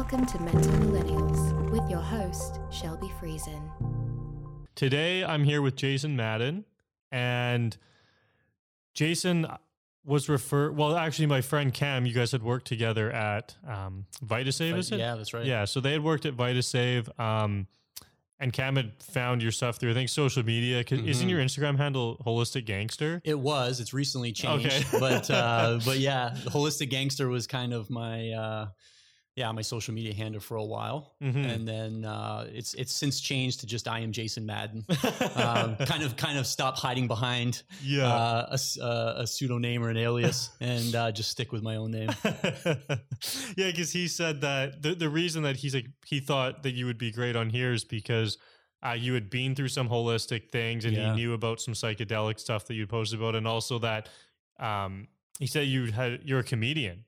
Welcome to Mental Millennials with your host, Shelby Friesen. Today, I'm here with Jason Madden, and Jason was referred. Well, actually, my friend Cam, you guys had worked together at um, VitaSave, is it? Yeah, that's right. Yeah, so they had worked at VitaSave, um, and Cam had found your stuff through I think social media. 'Cause Isn't Mhm. your Instagram handle Holistic Gangster? It was. It's recently changed, Okay. but uh, but yeah, holistic gangster was kind of my uh, yeah my social media handle for a while, Mhm. and then uh, it's it's since changed to just I am Jason Madden. um, kind of kind of stop hiding behind yeah. uh, a, uh, a pseudonym or an alias, and uh, just stick with my own name. yeah, because he said that the the reason that he's like he thought that you would be great on here is because uh, you had been through some holistic things and Yeah. he knew about some psychedelic stuff that you posted about, and also that um, he said you had you're a comedian.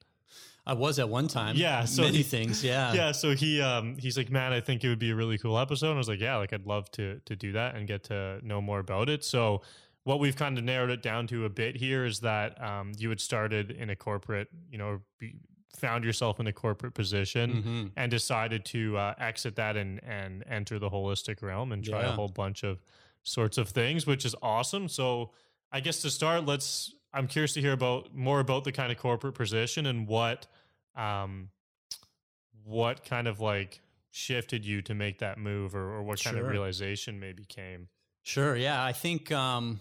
I was at one time. Yeah, so many he- things. Yeah, yeah, so he um he's like, man, I think it would be a really cool episode. And I was like, yeah, like I'd love to to do that and get to know more about it. So what we've kind of narrowed it down to a bit here is that um you had started in a corporate, you know, be, found yourself in a corporate position Mhm. and decided to uh, exit that and and enter the holistic realm and try a whole bunch of sorts of things, which is awesome. So I guess to start, let's. I'm curious to hear about more about the kind of corporate position and what, um, what kind of like shifted you to make that move, or, or what kind of realization maybe came. Sure. Yeah, I think um,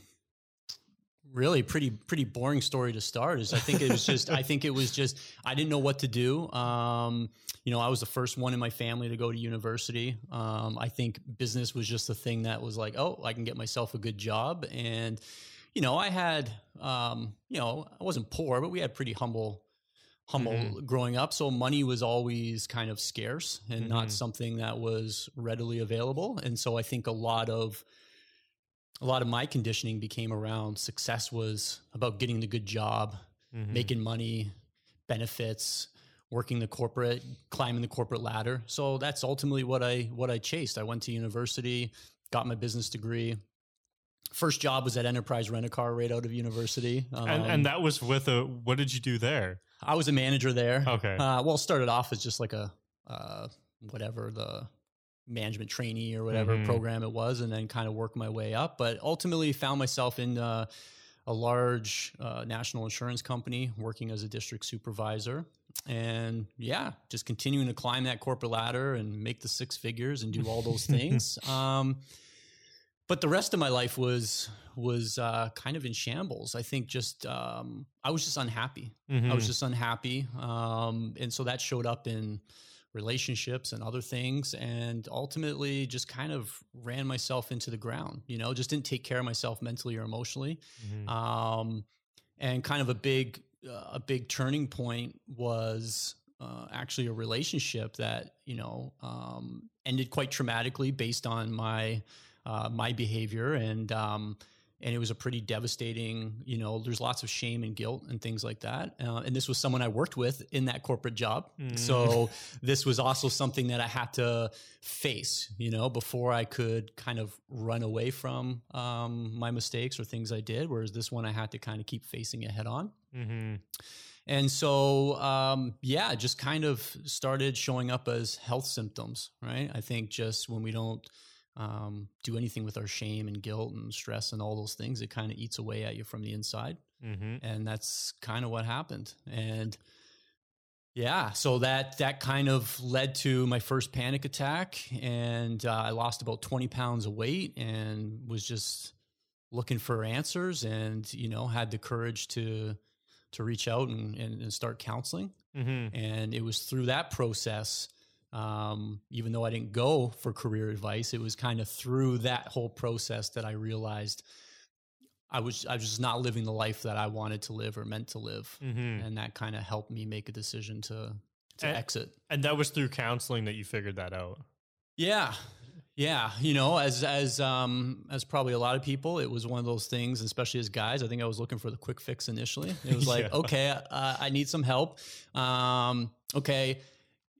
really pretty pretty boring story to start. Is I think it was just I think it was just I didn't know what to do. Um, you know, I was the first one in my family to go to university. Um, I think business was just the thing that was like, oh, I can get myself a good job, and you know, I had um, you know, I wasn't poor, but we had pretty humble humble Mhm. growing up so money was always kind of scarce and Mhm. not something that was readily available and so i think a lot of a lot of my conditioning became around success was about getting the good job, Mhm. making money, benefits, working the corporate, climbing the corporate ladder. So that's ultimately what I what I chased. I went to university, got my business degree. First job was at Enterprise Rent a Car right out of university. and, Um, and that was with a. What did you do there? I was a manager there. Okay. Uh, well, started off as just like a uh, whatever the management trainee or whatever Mhm. program it was, and then kind of worked my way up. But ultimately, found myself in uh, a large uh, national insurance company working as a district supervisor. And yeah, just continuing to climb that corporate ladder and make the six figures and do all those things. Um, but the rest of my life was was uh, kind of in shambles. I think just um, I was just unhappy. I Mhm. was just unhappy. Um, and so that showed up in relationships and other things. And ultimately just kind of ran myself into the ground, you know, just didn't take care of myself mentally or emotionally. Mhm. Um, and kind of a big, uh, a big turning point was uh, actually a relationship that, you know, um, ended quite traumatically based on my, uh, my behavior. And, um, and it was a pretty devastating you know there's lots of shame and guilt and things like that uh, and this was someone i worked with in that corporate job Mm. so this was also something that i had to face you know before i could kind of run away from um, my mistakes or things i did whereas this one i had to kind of keep facing it head on Mhm. and so, um, yeah, just kind of started showing up as health symptoms, right? I think just when we don't um, do anything with our shame and guilt and stress and all those things, it kind of eats away at you from the inside. Mhm. And that's kind of what happened. And yeah, so that that kind of led to my first panic attack, and uh, I lost about twenty pounds of weight, and was just looking for answers, and you know had the courage to to reach out and, and, and start counseling. Mhm. And it was through that process, um, even though I didn't go for career advice, it was kind of through that whole process that I realized I was I was just not living the life that I wanted to live or meant to live, Mhm. and that kind of helped me make a decision to to And- exit. And that was through counseling that you figured that out. Yeah. Yeah, you know, as as um as probably a lot of people, it was one of those things, especially as guys. I think I was looking for the quick fix initially. It was like, Yeah. okay, uh, I need some help. Um, okay,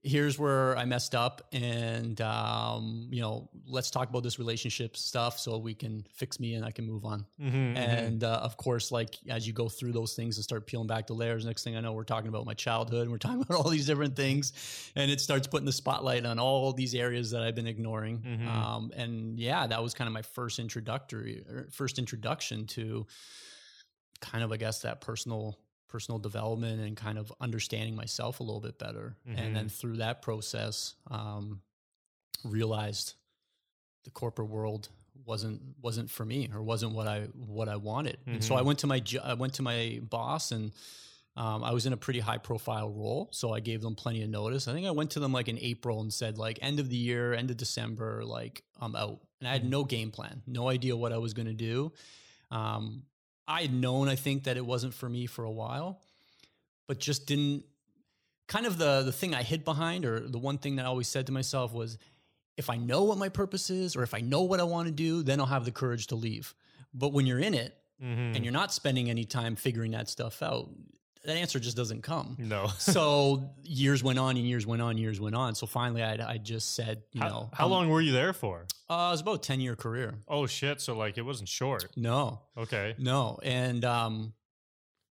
here's where I messed up, and um, you know, let's talk about this relationship stuff so we can fix me and I can move on. Mhm, mhm. And uh, of course, like as you go through those things and start peeling back the layers, next thing I know, we're talking about my childhood and we're talking about all these different things, and it starts putting the spotlight on all these areas that I've been ignoring. Mhm. Um, and yeah, that was kind of my first introductory, or first introduction to kind of, I guess, that personal personal development and kind of understanding myself a little bit better. And then through that process, um, realized the corporate world wasn't wasn't for me or wasn't what I what I wanted. And so I Mhm. went to my I went to my boss and um, I was in a pretty high profile role, so I gave them plenty of notice. I think I went to them like in April and said like end of the year, end of December, like I'm out, and I had Mhm. no game plan, no idea what I was going to do. Um, I had known, I think, that it wasn't for me for a while, but just didn't. Kind of the the thing I hid behind, or the one thing that I always said to myself was, if I know what my purpose is, or if I know what I want to do, then I'll have the courage to leave. But when you're in it Mhm. and you're not spending any time figuring that stuff out, that answer just doesn't come. no. so years went on and years went on, years went on. So finally, I, I just said, you how, know, how um, long were you there for? Uh, it was about ten year career. Oh shit! So like it wasn't short. No, Okay. no, and um,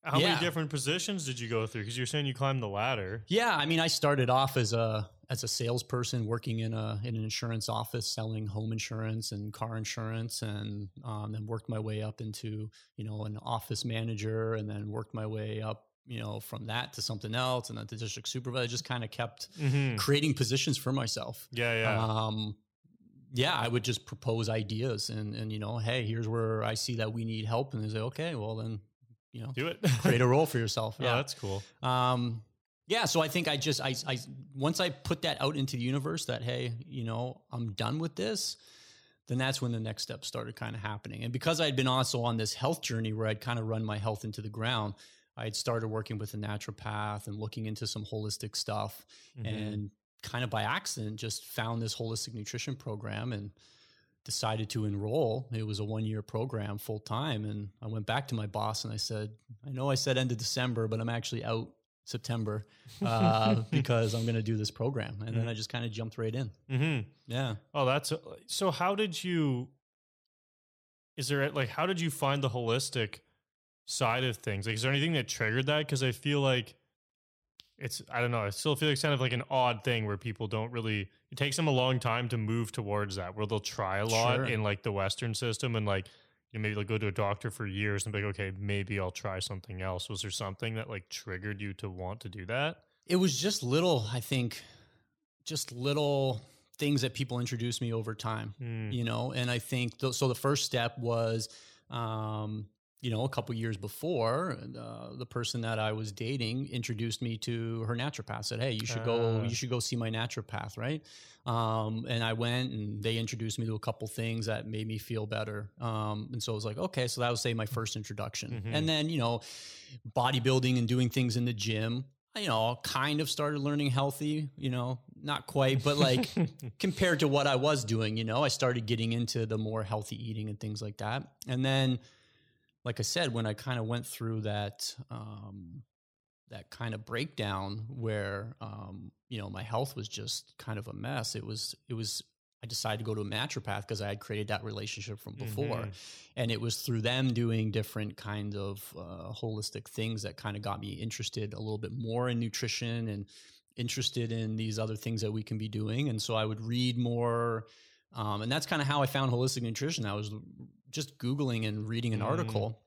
How Yeah. many different positions did you go through? Because you're saying you climbed the ladder. yeah, I mean, I started off as a as a salesperson working in a in an insurance office selling home insurance and car insurance, and um, then worked my way up into you know an office manager, and then worked my way up you know from that to something else, and then to district supervisor. Just kind of kept Mm-hmm. creating positions for myself. Yeah, yeah. um, yeah, I would just propose ideas and, and, you know, hey, here's where I see that we need help. And they say, okay, well then, you know, Do it. create a role for yourself. Oh, Yeah. that's cool. Um, yeah. So I think I just, I, I, once I put that out into the universe that, hey, you know, I'm done with this, then that's when the next step started kind of happening. And because I'd been also on this health journey where I'd kind of run my health into the ground, I had started working with a naturopath and looking into some holistic stuff Mhm. and kind of by accident just found this holistic nutrition program and decided to enroll. It was a one year program full time. And I went back to my boss and I said, I know I said end of December, but I'm actually out September uh, because I'm going to do this program. And then I just kind of jumped right in. Mhm. Yeah. Oh, that's so. How did you? Is there like how did you find the holistic side of things? Like, is there anything that triggered that? Because I feel like it's I don't know. I still feel like it's kind of like an odd thing where people don't really. It takes them a long time to move towards that. Where they'll try a lot Sure. in like the Western system and like. You know, maybe they'll go to a doctor for years and be like, okay, maybe I'll try something else. Was there something that like triggered you to want to do that? It was just little, I think, just little things that people introduced me over time. Mm. you know and i think th- so the first step was um you know a couple years before uh, the person that i was dating introduced me to her naturopath said hey you should go Ah. you should go see my naturopath right um and i went and they introduced me to a couple things that made me feel better um and so i was like okay so that was say my first introduction Mhm. and then you know bodybuilding and doing things in the gym you know kind of started learning healthy you know not quite but like compared to what I was doing, you know, I started getting into the more healthy eating and things like that. And then, like I said, when I kind of went through that, um, that kind of breakdown where, um, you know, my health was just kind of a mess. It was, it was, I decided to go to a naturopath because I had created that relationship from before. Mhm. And it was through them doing different kind of uh, holistic things that kind of got me interested a little bit more in nutrition and interested in these other things that we can be doing. And so I would read more. Um, and that's kind of how I found holistic nutrition. I was just Googling and reading an Mm. article.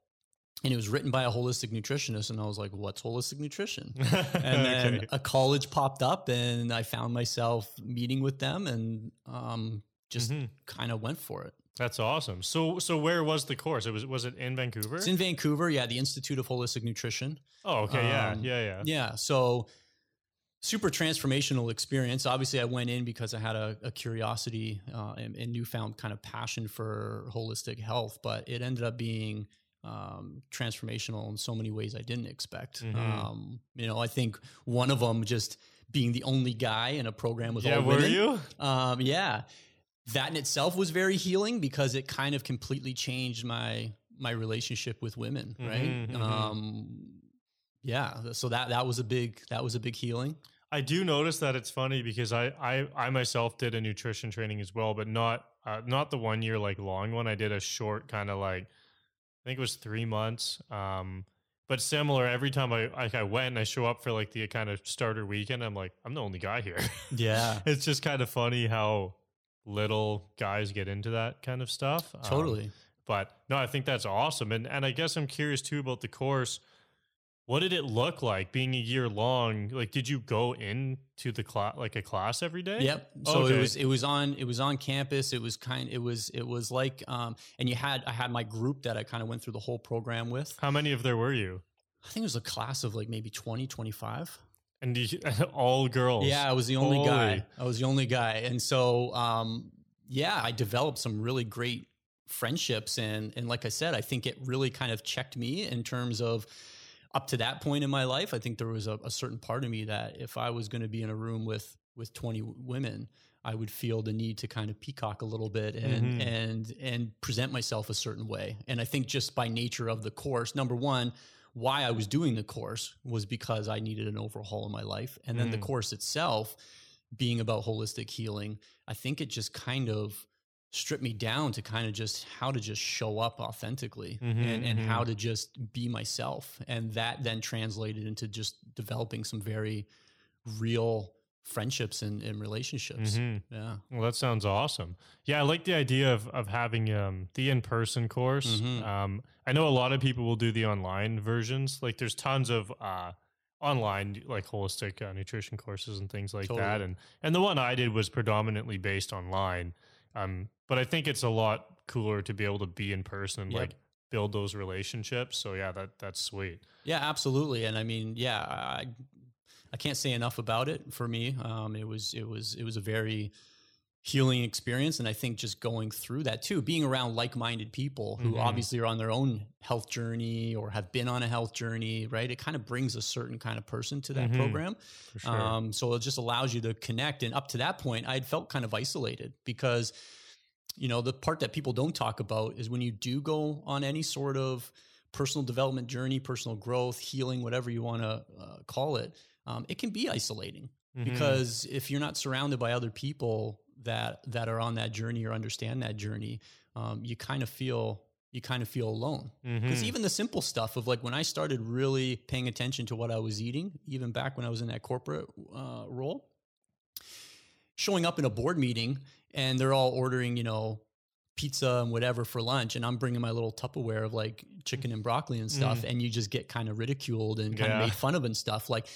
And it was written by a holistic nutritionist. And I was like, what's holistic nutrition? and then Okay. a college popped up and I found myself meeting with them and um, just Mhm. kind of went for it. That's awesome. So so where was the course? It was was it in Vancouver? It's in Vancouver. Yeah. The Institute of Holistic Nutrition. oh, okay, yeah, um, yeah, yeah. Yeah. So super transformational experience. Obviously, I went in because I had a, a curiosity uh, and, and newfound kind of passion for holistic health, but it ended up being um, transformational in so many ways I didn't expect. Mhm. Um, you know, I think one of them just being the only guy in a program with yeah, all were you? Um, yeah, that in itself was very healing because it kind of completely changed my my relationship with women. Right. Mhm, mhm. Um, yeah. So that that was a big that was a big healing. I do notice that it's funny because I I, I myself did a nutrition training as well, but not uh, not the one year like long one. I did a short kind of like I think it was three months. Um, but similar every time I like I went and I show up for like the kind of starter weekend, I'm like I'm the only guy here. Yeah. it's just kind of funny how little guys get into that kind of stuff. Um, Totally. but no, I think that's awesome. And and I guess I'm curious too about the course. What did it look like being a year long? Like, did you go into the class like a class every day? Yep. So Okay. it was it was on it was on campus. It was kind it was it was like um and you had I had my group that I kind of went through the whole program with. How many of there were you? I think it was a class of like maybe 20, 25. And you, all girls. Yeah, I was the only guy. I was the only guy. And so um yeah, I developed some really great friendships and and like I said, I think it really kind of checked me in terms of up to that point in my life, I think there was a, a certain part of me that if I was going to be in a room with with 20 women, I would feel the need to kind of peacock a little bit and Mhm. and and present myself a certain way. And I think just by nature of the course, number one, why I was doing the course was because I needed an overhaul in my life. And then the Mhm. course itself being about holistic healing, I think it just kind of stripped me down to kind of just how to just show up authentically Mhm, and, and mhm. how to just be myself. And that then translated into just developing some very real friendships and, and relationships. Mhm. Yeah. Well, that sounds awesome. Yeah, I like the idea of of having um, the in person course. Mhm. Um, I know a lot of people will do the online versions. Like, there's tons of uh, online like holistic uh, nutrition courses and things like that. And and the one I did was predominantly based online. Um, but I think it's a lot cooler to be able to be in person Yep. like build those relationships. So yeah, that that's sweet. Yeah, absolutely. And I mean, yeah, I I can't say enough about it for me. Um, it was it was it was a very healing experience and I think just going through that too, being around like-minded people who Mhm. obviously are on their own health journey or have been on a health journey, right? It kind of brings a certain kind of person to that Mhm. program. Sure. Um, so it just allows you to connect. And up to that point, I had felt kind of isolated because, you know, the part that people don't talk about is when you do go on any sort of personal development journey, personal growth, healing, whatever you want to uh, call it, um, it can be isolating Mhm. because if you're not surrounded by other people that that are on that journey or understand that journey, um, you kind of feel you kind of feel alone. Because Mhm. even the simple stuff of like when I started really paying attention to what I was eating, even back when I was in that corporate uh, role, showing up in a board meeting and they're all ordering, you know, pizza and whatever for lunch, and I'm bringing my little Tupperware of like chicken and broccoli and stuff, and you just get kind of ridiculed and kind Yeah. of made fun of and stuff. Like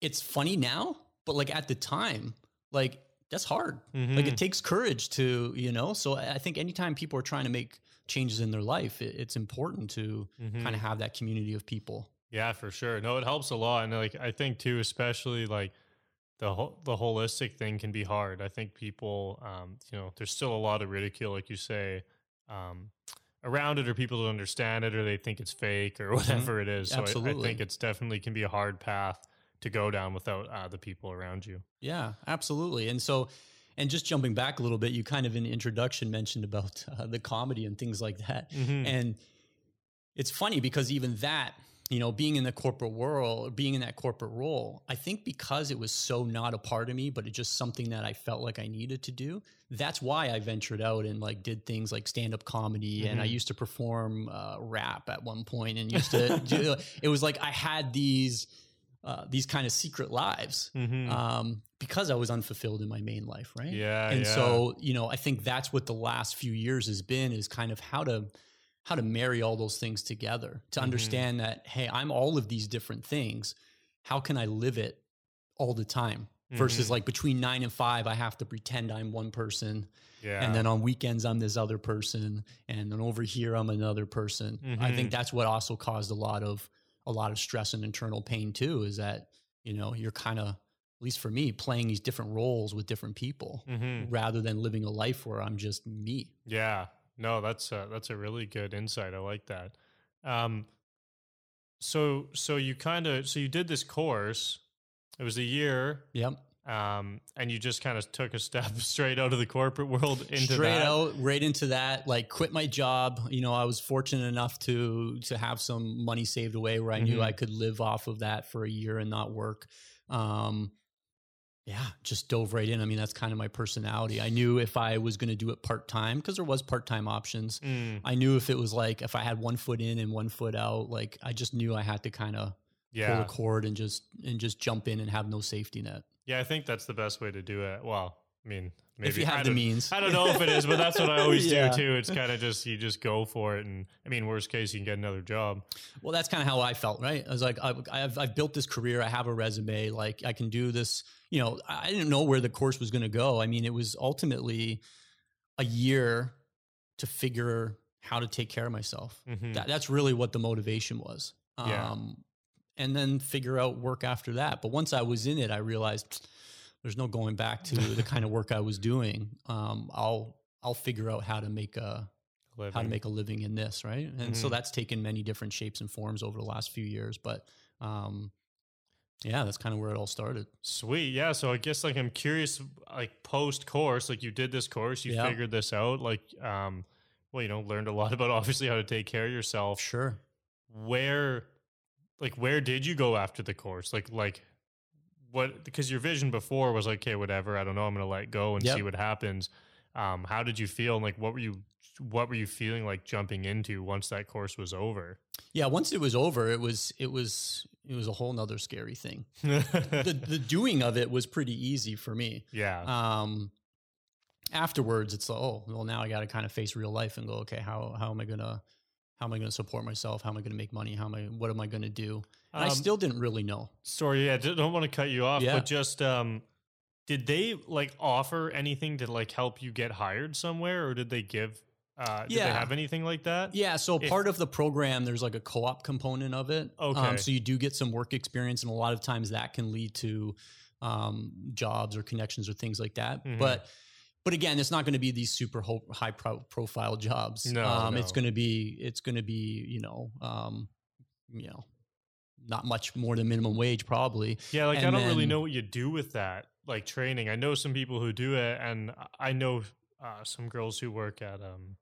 it's funny now, but like at the time, like that's hard. Like Mhm. it takes courage to, you know. So I think anytime people are trying to make changes in their life, it, it's important to Mhm. kind of have that community of people. Yeah, for sure. No, it helps a lot, and like I think too, especially like the whole the holistic thing can be hard. I think people, um, you know, there's still a lot of ridicule, like you say, um, around it, or people don't understand it, or they think it's fake, or whatever it is. So I, I think it's definitely can be a hard path to go down without uh, the people around you. Yeah, absolutely. And so, and just jumping back a little bit, you kind of in the introduction mentioned about uh, the comedy and things like that. Mhm. And it's funny because even that, you know, being in the corporate world, being in that corporate role, I think because it was so not a part of me, but it's just something that I felt like I needed to do. That's why I ventured out and like did things like stand up comedy. And I Mhm. used to perform uh, rap at one point and used to do, it was like I had these, uh, these kind of secret lives Mhm. um, because I was unfulfilled in my main life, right? yeah, and yeah. so you know, I think that's what the last few years has been is kind of how to how to marry all those things together to Mhm. understand that hey, I'm all of these different things. How can I live it all the time? Versus Mhm. like between nine and five, I have to pretend I'm one person, yeah, and then on weekends I'm this other person, and then over here I'm another person. I Mhm. think that's what also caused a lot of a lot of stress and internal pain too. Is that you know you're kind of at least for me playing these different roles with different people Mhm. rather than living a life where I'm just me. Yeah, no, that's a, that's a really good insight. I like that. Um, so so you kind of so you did this course. It was a year, Yep. Um, and you just kind of took a step straight out of the corporate world into Straight that. out, right into that. Like, quit my job. You know, I was fortunate enough to to have some money saved away where I knew Mhm. I could live off of that for a year and not work. Um, yeah, just dove right in. I mean, that's kind of my personality. I knew if I was going to do it part time because there was part time options. Mm, I knew if it was like if I had one foot in and one foot out, like I just knew I had to kind of pull yeah. the cord and just and just jump in and have no safety net. Yeah, I think that's the best way to do it. Well, I mean, maybe if you have the means, I don't know if it is, but that's what I always Yeah. do too. It's kind of just you just go for it, and I mean, worst case, you can get another job. Well, that's kind of how I felt, right? I was like, I've, I've, I've built this career. I have a resume. Like, I can do this. You know, I didn't know where the course was going to go. I mean, it was ultimately a year to figure how to take care of myself. Mhm. That, that's really what the motivation was. Yeah. Um, and then figure out work after that. But once I was in it, I realized there's no going back to the kind of work I was doing. Um, I'll, I'll figure out how to make a, how to Living. make a living in this, right? And so Mhm. that's taken many different shapes and forms over the last few years. But um, yeah, that's kind of where it all started. Sweet. Yeah. So I guess like I'm curious, like post course, like you did this course, you Yeah. figured this out, like, um, well, you know, learned a lot about obviously how to take care of yourself. Sure. Where, like, where did you go after the course? Like, like, what? Because your vision before was like, okay, whatever. I don't know. I'm gonna let go and Yep. see what happens. Um, how did you feel? And like, what were you, what were you feeling like jumping into once that course was over? Yeah. Once it was over, it was it was it was a whole nother scary thing. the the doing of it was pretty easy for me. yeah. Um, afterwards, it's like, oh well, now I got to kind of face real life and go, okay, how how am I gonna how am I gonna support myself? How am I gonna make money? How am I what am I gonna do? And I Um, still didn't really know. Sorry, yeah, d- don't want to cut you off, Yeah. but just um did they like offer anything to like help you get hired somewhere or did they give uh did they Yeah. have anything like that? Yeah, so If- part of the program, there's like a co-op component of it. Okay. Um, so you do get some work experience, and a lot of times that can lead to um, jobs or connections or things like that. Mhm. But but again, it's not going to be these super ho- high pro- profile jobs. No, um, it's going to be it's going to be you know um, you know not much more than minimum wage probably. Yeah, like I don't really know what you do with that, like training. I know some people who do it and I know uh some girls who work at um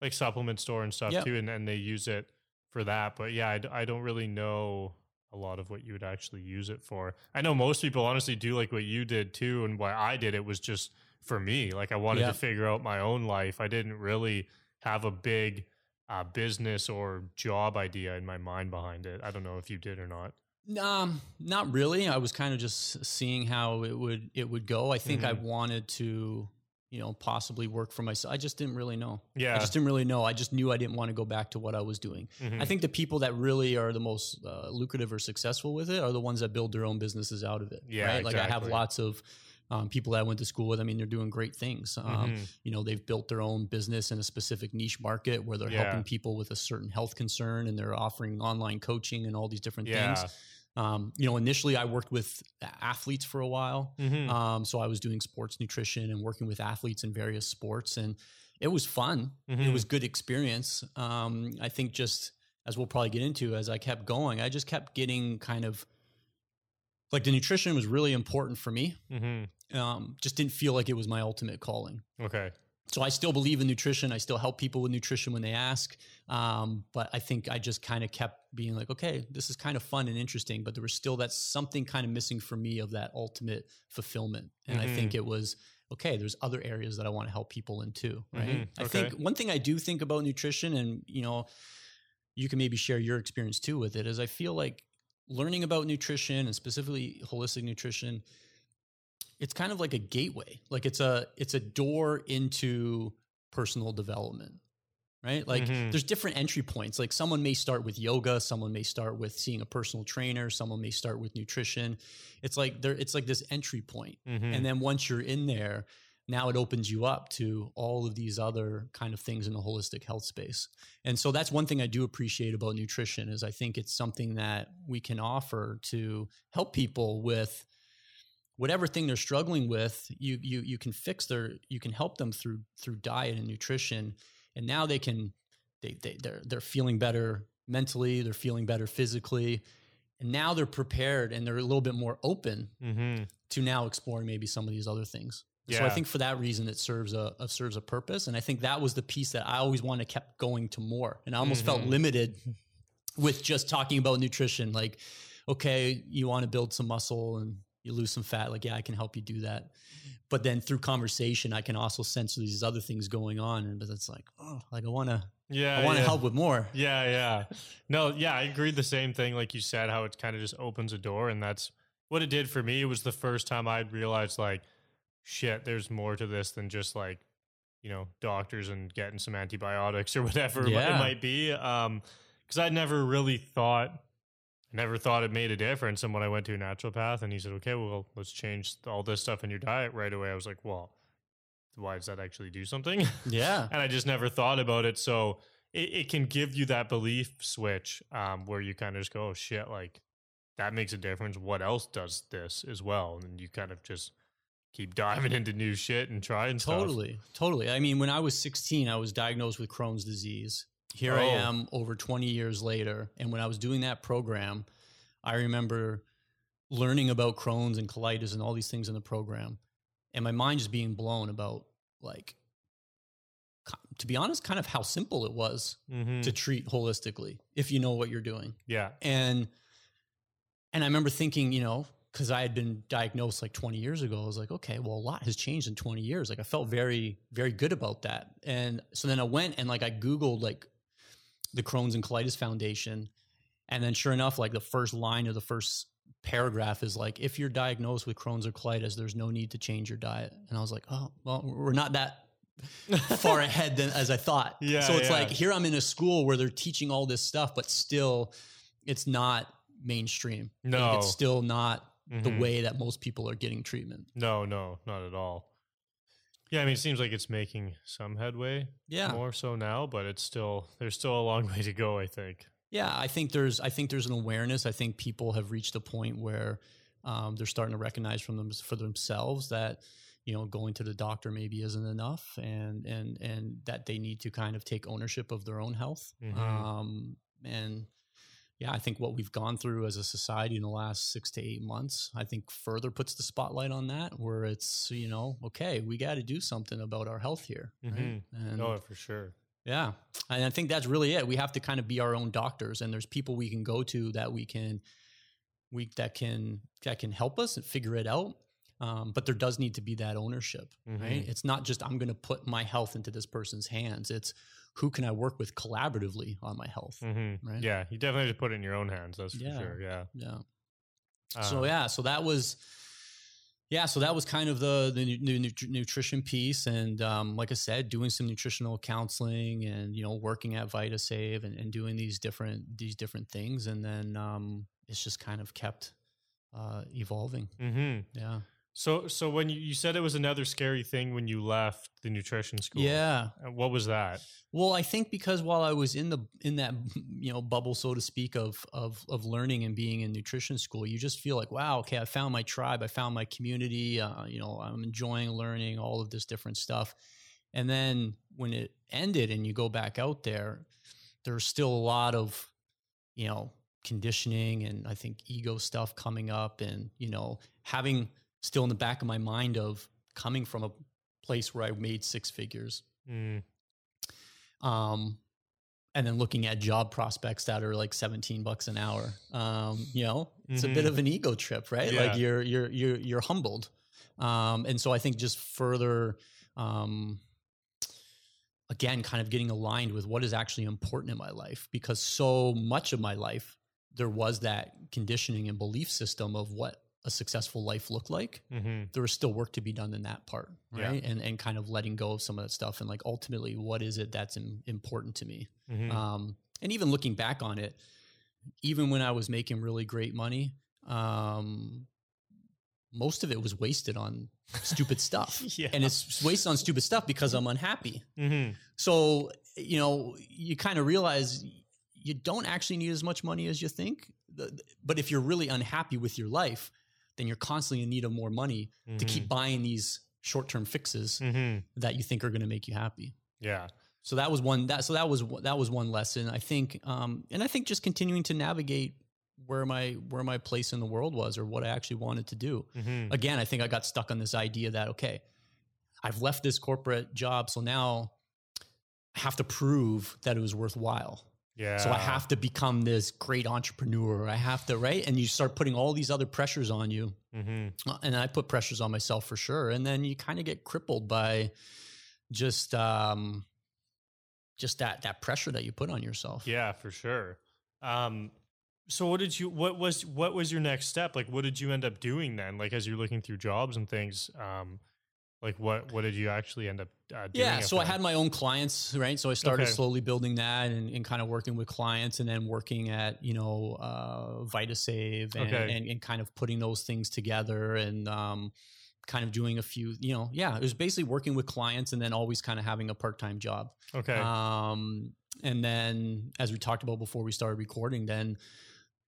like supplement store and stuff too and, and they use it for that, but yeah, I don't really know a lot of what you would actually use it for. I know most people honestly do like what you did too, and why I did it was just for me. Like I wanted Yeah. to figure out my own life. I didn't really have a big uh, business or job idea in my mind behind it. I don't know if you did or not. Um, not really. I was kind of just seeing how it would it would go. I think I Mhm. wanted to, you know, possibly work for myself. I just didn't really know. Yeah, I just didn't really know. I just knew I didn't want to go back to what I was doing. Mhm. I think the people that really are the most uh, lucrative or successful with it are the ones that build their own businesses out of it. Yeah, right. Like I have lots of um, people that I went to school with. I mean, they're doing great things. Um, Mhm. You know, they've built their own business in a specific niche market where they're Yeah. helping people with a certain health concern, and they're offering online coaching and all these different yeah. things. Um, you know, initially I worked with athletes for a while. Mhm. Um, so I was doing sports nutrition and working with athletes in various sports, and it was fun. It Mhm. was good experience. Um, I think just as we'll probably get into as I kept going, I just kept getting kind of like the nutrition was really important for me. Mhm. Um, just didn't feel like it was my ultimate calling. Okay. So I still believe in nutrition. I still help people with nutrition when they ask. Um, but I think I just kind of kept being like, okay, this is kind of fun and interesting. But there was still that something kind of missing for me of that ultimate fulfillment. And I think it was okay. There's other areas that I want to help people in too. Right. Mhm, I okay. think one thing I do think about nutrition, and you know, you can maybe share your experience too with it, is I feel like learning about nutrition and specifically holistic nutrition it's kind of like a gateway like it's a it's a door into personal development right like Mhm. there's different entry points like someone may start with yoga someone may start with seeing a personal trainer someone may start with nutrition it's like there it's like this entry point Mhm. and then once you're in there now it opens you up to all of these other kind of things in the holistic health space and so that's one thing i do appreciate about nutrition is i think it's something that we can offer to help people with whatever thing they're struggling with you you you can fix their you can help them through through diet and nutrition and now they can they, they they're they're feeling better mentally they're feeling better physically and now they're prepared and they're a little bit more open Mhm. to now exploring maybe some of these other things. So I think for that reason it serves a, a serves a purpose, and I think that was the piece that I always wanted kept going to more, and I almost felt Mhm. limited with just talking about nutrition. Like, okay, you want to build some muscle and you lose some fat. Like, yeah, I can help you do that. But then through conversation, I can also sense these other things going on, and but it's like, oh, like I want to, Yeah. I want to yeah. help with more. Yeah, yeah. No, yeah, I agreed the same thing like you said how it kind of just opens a door and that's what it did for me. It was the first time I'd realized like shit, there's more to this than just like, you know, doctors and getting some antibiotics or whatever Yeah. it might be. Um cuz I never really thought I never thought it made a difference and when I went to a naturopath and he said, "Okay, well, let's change all this stuff in your diet right away." I was like, "Well, why does that actually do something?" Yeah. and I just never thought about it. So it, it can give you that belief switch um, where you kind of just go, oh shit, like that makes a difference. What else does this as well? And you kind of just keep diving into new shit and trying stuff. Totally, totally. I mean, when I was 16, I was diagnosed with Crohn's disease. Here I Oh. am over 20 years later. And when I was doing that program, I remember learning about Crohn's and colitis and all these things in the program. And my mind just being blown about, like, to be honest, kind of how simple it was Mhm. to treat holistically if you know what you're doing Yeah. and and I remember thinking, you know, because I had been diagnosed like 20 years ago, I was like, okay, well, a lot has changed in 20 years. Like I felt very, very good about that. And so then I went and like I Googled like the Crohn's and Colitis Foundation. And then sure enough, like the first line of the first paragraph is like, if you're diagnosed with Crohn's or colitis, there's no need to change your diet. And I was like, oh, well, we're not that far ahead than as I thought. Yeah, So it's yeah. like here I'm in a school where they're teaching all this stuff, but still it's not mainstream. Like, No. it's still not the Mhm. way that most people are getting treatment. No, no, not at all. Yeah, I mean, it seems like it's making some headway Yeah. more so now, but it's still, there's still a long way to go, I think. Yeah, I think there's I think there's an awareness. I think people have reached a point where um, they're starting to recognize from them for themselves that you know going to the doctor maybe isn't enough, and and and that they need to kind of take ownership of their own health. Mhm. Um, and yeah, I think what we've gone through as a society in the last six to eight months, I think further puts the spotlight on that, where it's you know okay, we got to do something about our health here. Right? Mhm. And Oh, for sure. yeah. And I think that's really it. We have to kind of be our own doctors and there's people we can go to that we can we that can that can help us and figure it out. Um, but there does need to be that ownership, right? Mhm. It's not just I'm going to put my health into this person's hands. It's who can I work with collaboratively on my health, hmm right? Yeah, you definitely have to put it in your own hands. That's for Yeah. sure. Yeah. Yeah. so Um, yeah, so that was yeah, so that was kind of the the nu- nu- nutrition piece, and um, like I said, doing some nutritional counseling, and you know, working at VitaSave, and, and doing these different these different things, and then um, it's just kind of kept uh, evolving. mhm. Yeah, So, so when you, you said it was another scary thing when you left the nutrition school, yeah. uh, what was that? Well, I think because while I was in the in that you know bubble, so to speak, of of of learning and being in nutrition school, you just feel like, wow, okay, I found my tribe, I found my community. Uh, you know, I'm enjoying learning all of this different stuff. And then when it ended, and you go back out there, there's still a lot of you know conditioning and I think ego stuff coming up, and you know having still in the back of my mind of coming from a place where I made six figures. Mm, um, and then looking at job prospects that are like 17 bucks an hour. Um, you know it's a bit Mhm. of an ego trip right? Yeah. like you're you're you're you're humbled. Um, and so i think just further um, again kind of getting aligned with what is actually important in my life because so much of my life there was that conditioning and belief system of what a successful life look like mhm. there was still work to be done in that part Yeah. right and and kind of letting go of some of that stuff and like ultimately what is it that's im- important to me Mhm. um and even looking back on it even when i was making really great money um most of it was wasted on stupid stuff yeah. and it's wasted on stupid stuff because i'm unhappy Mhm. so you know you kind of realize you don't actually need as much money as you think but if you're really unhappy with your life then you're constantly in need of more money to keep buying these short-term fixes Mhm. that you think are going to make you happy. Yeah. So that was one that so that was that was one lesson I think um and I think just continuing to navigate where my where my place in the world was or what I actually wanted to do. Mhm. Again, I think I got stuck on this idea that okay, I've left this corporate job so now I have to prove that it was worthwhile. Yeah. So I have to become this great entrepreneur. I have to, right? And you start putting all these other pressures on you. hmm Uh, And I put pressures on myself for sure. And then you kind of get crippled by just um just that that pressure that you put on yourself. Yeah, for sure. Um, so what did you? What was what was your next step? Like, what did you end up doing then? Like, as you're looking through jobs and things, um, like what what did you actually end up uh, doing? Yeah, so I had my own clients, right? So I started Okay. slowly building that and, and kind of working with clients and then working at, you know, uh, VitaSave and, Okay. and, and kind of putting those things together and um, kind of doing a few, you know, yeah, it was basically working with clients and then always kind of having a part time job. okay. Um, and then, as we talked about before we started recording, then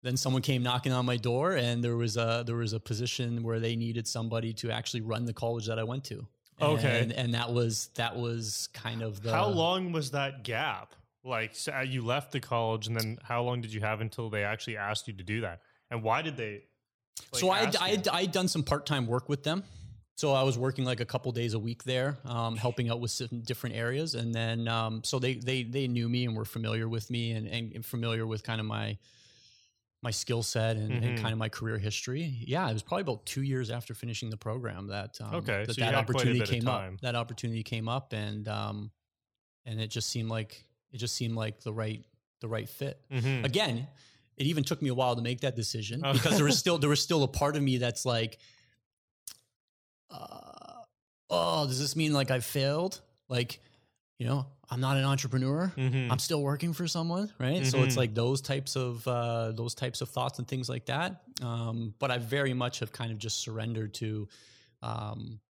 then someone came knocking on my door, and there was a there was a position where they needed somebody to actually run the college that I went to. Okay. and, and that was that was kind of the how long was that gap? Like, so uh, you left the college, and then how long did you have until they actually asked you to do that? And why did they? like, so I I? I had done some part time work with them. So I was working like a couple days a week there, um, helping out with some different areas, and then um, so they they they knew me and were familiar with me and, and familiar with kind of my my skill set and, and Mhm. kind of my career history. Yeah, it was probably about two years after finishing the program that um, Okay, that, so that had quite a opportunity came up. That opportunity came up, and um, and it just seemed like it just seemed like the right the right fit Mhm. again it even took me a while to make that decision Oh. because there was still there was still a part of me that's like uh, oh does this mean like i failed like you know i'm not an entrepreneur Mhm. i'm still working for someone right so it's Mhm. like those types of uh, those types of thoughts and things like that um, but i very much have kind of just surrendered to um,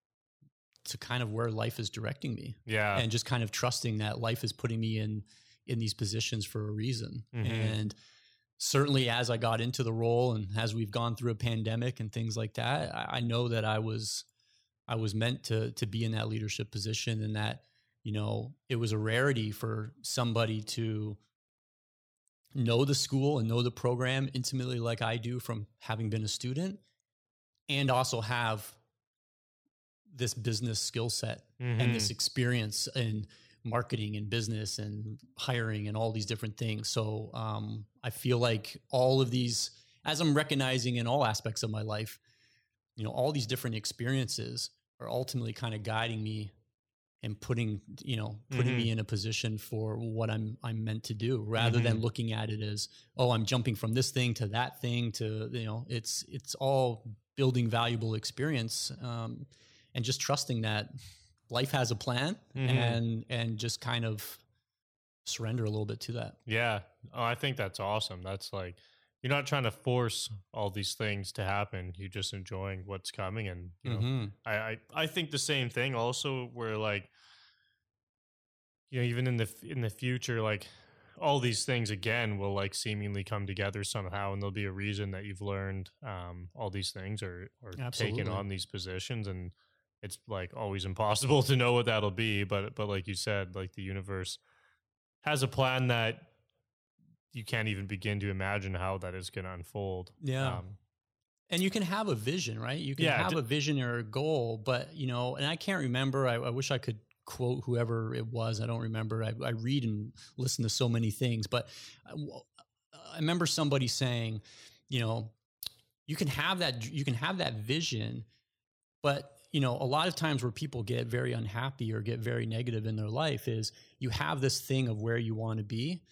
to kind of where life is directing me yeah. and just kind of trusting that life is putting me in in these positions for a reason Mhm. and certainly as i got into the role and as we've gone through a pandemic and things like that i, I know that i was i was meant to to be in that leadership position and that you know it was a rarity for somebody to know the school and know the program intimately like i do from having been a student and also have this business skill set and this Mhm. experience in marketing and business and hiring and all these different things. So um, I feel like all of these, as I'm recognizing in all aspects of my life, you know, all these different experiences are ultimately kind of guiding me and putting, you know, putting me in a position for what I'm I'm meant to do, rather than looking at it as, oh, I'm jumping from this thing to that thing to, you know, it's it's all building valuable experience. Um, and just trusting that life has a plan Mhm. and and just kind of surrender a little bit to that. Yeah. Oh, I think that's awesome. That's like you're not trying to force all these things to happen. You're just enjoying what's coming, and you know, Mhm. I, I I think the same thing. Also, where like you know, even in the in the future, like all these things again will like seemingly come together somehow, and there'll be a reason that you've learned um, all these things or or taken on these positions, and it's like always impossible to know what that'll be. But but like you said, like the universe has a plan that you can't even begin to imagine how that is going to unfold. Yeah. Um, And you can have a vision, right? You can Yeah, have a vision or a goal, but you know, and I can't remember. I, I wish I could quote whoever it was. I don't remember. I, I read and listen to so many things, but I, I remember somebody saying, you know, you can have that. You can have that vision, but you know, a lot of times where people get very unhappy or get very negative in their life is you have this thing of where you want to be,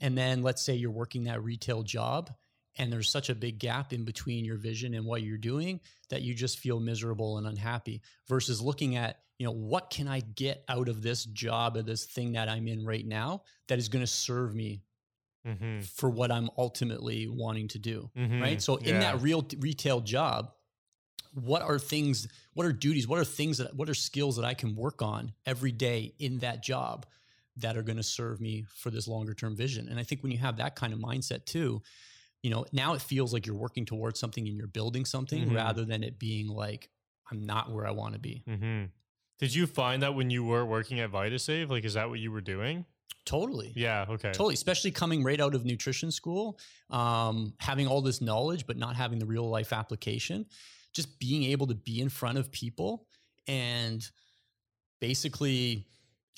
and then let's say you're working that retail job and there's such a big gap in between your vision and what you're doing that you just feel miserable and unhappy versus looking at you know what can i get out of this job or this thing that i'm in right now that is going to serve me mhm, for what i'm ultimately wanting to do mhm, right? So in yeah. that real retail job what are things what are duties what are things that what are skills that i can work on every day in that job that are going to serve me for this longer term vision and i think when you have that kind of mindset too you know now it feels like you're working towards something and you're building something Mhm. rather than it being like i'm not where i want to be hmm Did you find that when you were working at VitaSave? Like, is that what you were doing? totally Yeah. Okay. Totally, especially coming right out of nutrition school, um, having all this knowledge, but not having the real life application. Just being able to be in front of people and basically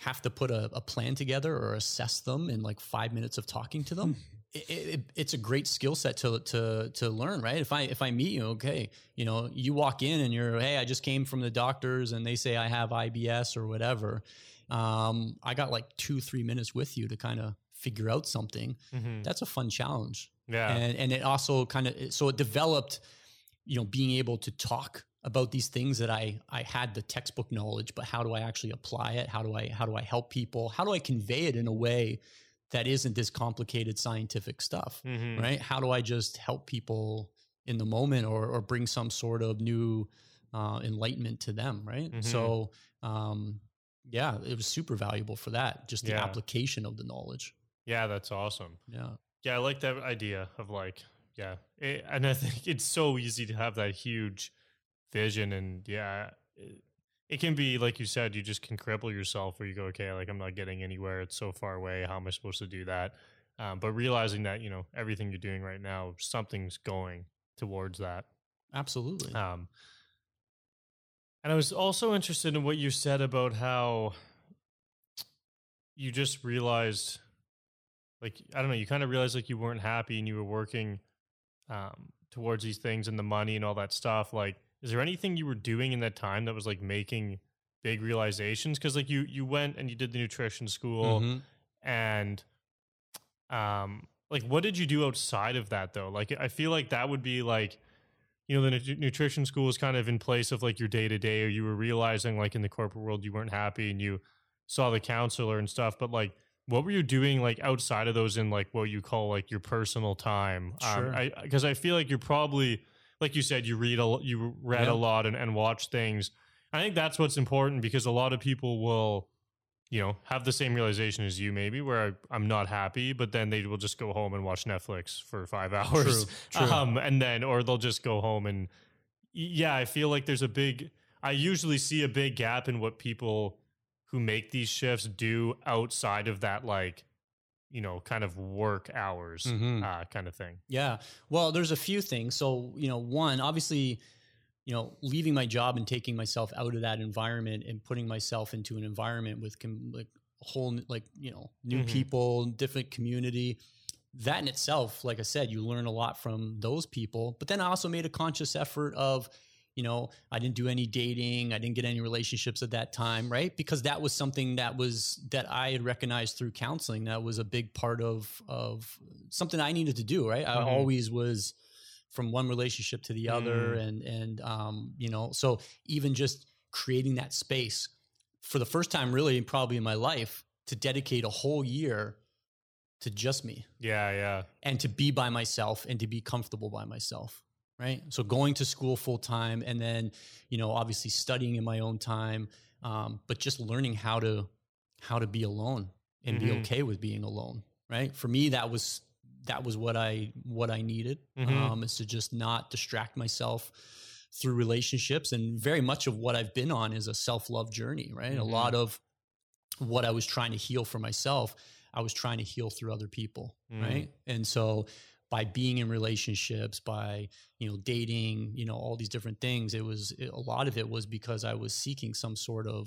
have to put a, a plan together or assess them in like five minutes of talking to them. It, it, it's a great skill set to to to learn, right? If I if I meet you, okay, you know, you walk in and you're, hey, I just came from the doctors and they say I have IBS or whatever. Um, I got like two three minutes with you to kind of figure out something. Mhm. That's a fun challenge Yeah. and and it also kind of so it developed you know being able to talk about these things that i i had the textbook knowledge but how do i actually apply it how do i how do i help people how do i convey it in a way that isn't this complicated scientific stuff Mhm. right how do i just help people in the moment or or bring some sort of new uh, enlightenment to them right Mhm. so um yeah it was super valuable for that just the Yeah. application of the knowledge Yeah, that's awesome. yeah Yeah, I like that idea of like, yeah, it, and I think it's so easy to have that huge vision, and yeah, it, it can be like you said, you just can cripple yourself where you go, okay, like I'm not getting anywhere. It's so far away. How am I supposed to do that? Um, but realizing that you know everything you're doing right now, something's going towards that. absolutely Um, and I was also interested in what you said about how you just realized, like, I don't know, you kind of realized like you weren't happy and you were working um, towards these things and the money and all that stuff. Like, is there anything you were doing in that time that was like making big realizations? Because like you you went and you did the nutrition school Mhm. and um like what did you do outside of that though like i feel like that would be like you know the nut- nutrition school is kind of in place of like your day to day or you were realizing like in the corporate world you weren't happy and you saw the counselor and stuff but like what were you doing like outside of those in like what you call like your personal time Sure. um, i because i feel like you're probably like you said you read a you read Yeah. a lot and, and watch things i think that's what's important because a lot of people will you know, have the same realization as you, maybe, where I, I'm not happy, but then they will just go home and watch Netflix for five hours. True, true. Um, and then, or they'll just go home and, yeah, I feel like there's a big, I usually see a big gap in what people who make these shifts do outside of that, like, you know, kind of work hours Mhm. uh, kind of thing. Yeah. Well, there's a few things. So, you know, one, obviously, you know, leaving my job and taking myself out of that environment and putting myself into an environment with com- like a whole, like, you know, new Mhm. people, different community. That in itself, like I said, you learn a lot from those people. But then I also made a conscious effort of, you know, I didn't do any dating, I didn't get any relationships at that time, right? Because that was something that was that I had recognized through counseling. That was a big part of of something I needed to do, right? I Mhm. always was from one relationship to the other Mm. and and um you know so even just creating that space for the first time really probably in my life to dedicate a whole year to just me Yeah, yeah. and to be by myself and to be comfortable by myself right so going to school full time and then you know obviously studying in my own time um, but just learning how to how to be alone and be Mhm. okay with being alone right for me that was that was what i what i needed Mhm. um, is to just not distract myself through relationships and very much of what i've been on is a self-love journey right a Mhm. lot of what i was trying to heal for myself i was trying to heal through other people Mm. right and so by being in relationships by you know dating you know all these different things it was it, a lot of it was because i was seeking some sort of